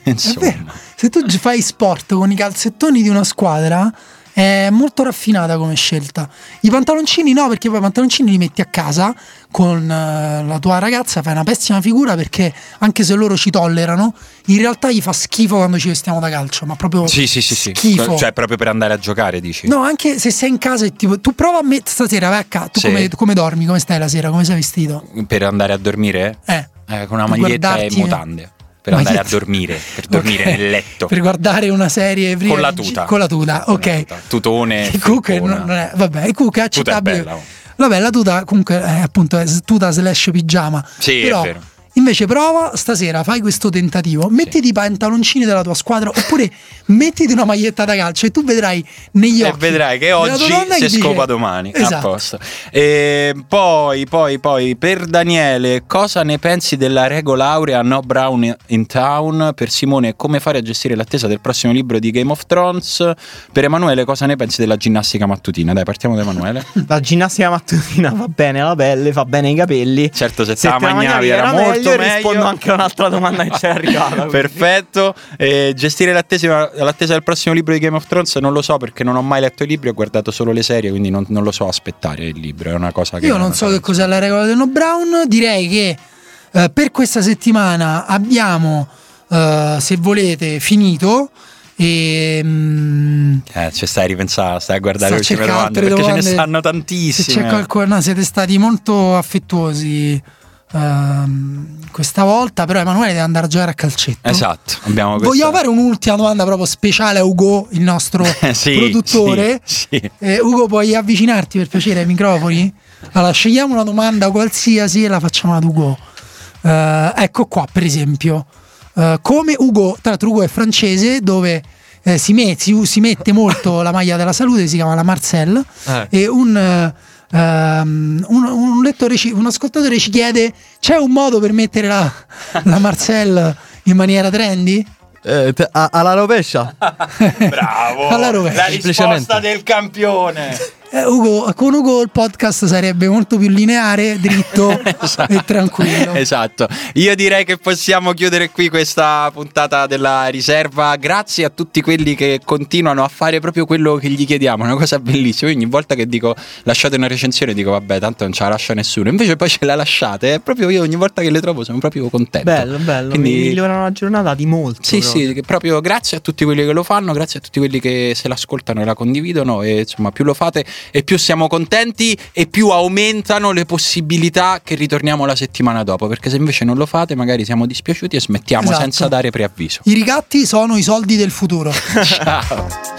È Insomma. vero. Se tu fai sport con i calzettoni di una squadra è molto raffinata come scelta. I pantaloncini no, perché poi i pantaloncini li metti a casa con eh, la tua ragazza, fai una pessima figura perché anche se loro ci tollerano, in realtà gli fa schifo quando ci vestiamo da calcio, ma proprio Sì, sì, sì, sì. schifo. Cioè, proprio per andare a giocare, dici? No, anche se sei in casa e tipo, tu prova a mettere stasera, vai a casa, tu Sì. come, come dormi, come stai la sera, come sei vestito? Per andare a dormire? Eh. Eh, con una maglietta e guardarti- mutande. Per andare a dormire, per (laughs) dormire Ok. nel letto. Per guardare una serie prima Con la tuta. Con la tuta, Con ok. tuta. Tutone. (laughs) Comunque felpona. non non è, vabbè, il comunque è Tuta è accettabile. bella, oh. Vabbè, la tuta comunque è appunto è tuta slash pigiama. Sì, è Però, vero. Invece prova stasera, fai questo tentativo, mettiti i pantaloncini della tua squadra oppure mettiti una maglietta da calcio e tu vedrai negli E occhi. vedrai che oggi si dice- scopa domani. Esatto. E poi, poi, poi, per Daniele, cosa ne pensi della regola aurea No Brown in Town? Per Simone, come fare a gestire l'attesa del prossimo libro di Game of Thrones? Per Emanuele, cosa ne pensi della ginnastica mattutina? Dai, partiamo da Emanuele. (laughs) La ginnastica mattutina fa bene alla pelle, fa bene ai capelli. Certo, se, Se te la la mangiavi era, era molto meglio, meglio. e rispondo anche a un'altra domanda che c'è arrivata. Perfetto. Eh, gestire l'attesa, l'attesa del prossimo libro di Game of Thrones non lo so perché non ho mai letto i libri, ho guardato solo le serie, quindi non, non lo so aspettare il libro. È una cosa che Io non so che cos'è la regola del no brown, direi che eh, per questa settimana abbiamo, eh, se volete, finito. E mm, Eh, ci stai a ripensare, stai a guardare le ultime domande perché domande. ce ne stanno se tantissime. c'è qualcuno, no, siete stati molto affettuosi ehm, questa volta, però Emanuele deve andare a giocare a calcetto. Esatto, abbiamo questa... Vogliamo fare un'ultima domanda proprio speciale a Ugo, il nostro (laughs) Sì, produttore. sì, sì. Eh, Ugo, puoi avvicinarti per piacere ai microfoni? Allora, scegliamo una domanda qualsiasi e la facciamo ad Ugo. Eh, ecco qua, per esempio. Eh, come Ugo, tra l'altro Ugo è francese, dove eh, si, met- si- si mette molto la maglia della salute, si chiama la Marcel, Eh. e un, ehm, un, un lettore ci- un ascoltatore ci chiede c'è un modo per mettere la, la Marcel in maniera trendy? Eh, te- a- alla rovescia. (laughs) Bravo! Alla rovescia. La risposta del campione! Eh, Ugo, con Ugo il podcast sarebbe molto più lineare, dritto (laughs) e tranquillo. Esatto. Io direi che possiamo chiudere qui questa puntata della riserva. Grazie a tutti quelli che continuano a fare proprio quello che gli chiediamo. Una cosa bellissima. Io ogni volta che dico lasciate una recensione, dico vabbè, tanto non ce la lascia nessuno. Invece poi ce la lasciate. È proprio io ogni volta che le trovo sono proprio contento. Bello, bello. Quindi- Mi migliorano la giornata di molto. Sì, proprio. sì, proprio grazie a tutti quelli che lo fanno, grazie a tutti quelli che se l'ascoltano e la condividono e insomma più lo fate e più siamo contenti e più aumentano le possibilità che ritorniamo la settimana dopo, perché se invece non lo fate magari siamo dispiaciuti e smettiamo Esatto. senza dare preavviso. I ricatti sono i soldi del futuro. (laughs) (laughs) Ciao.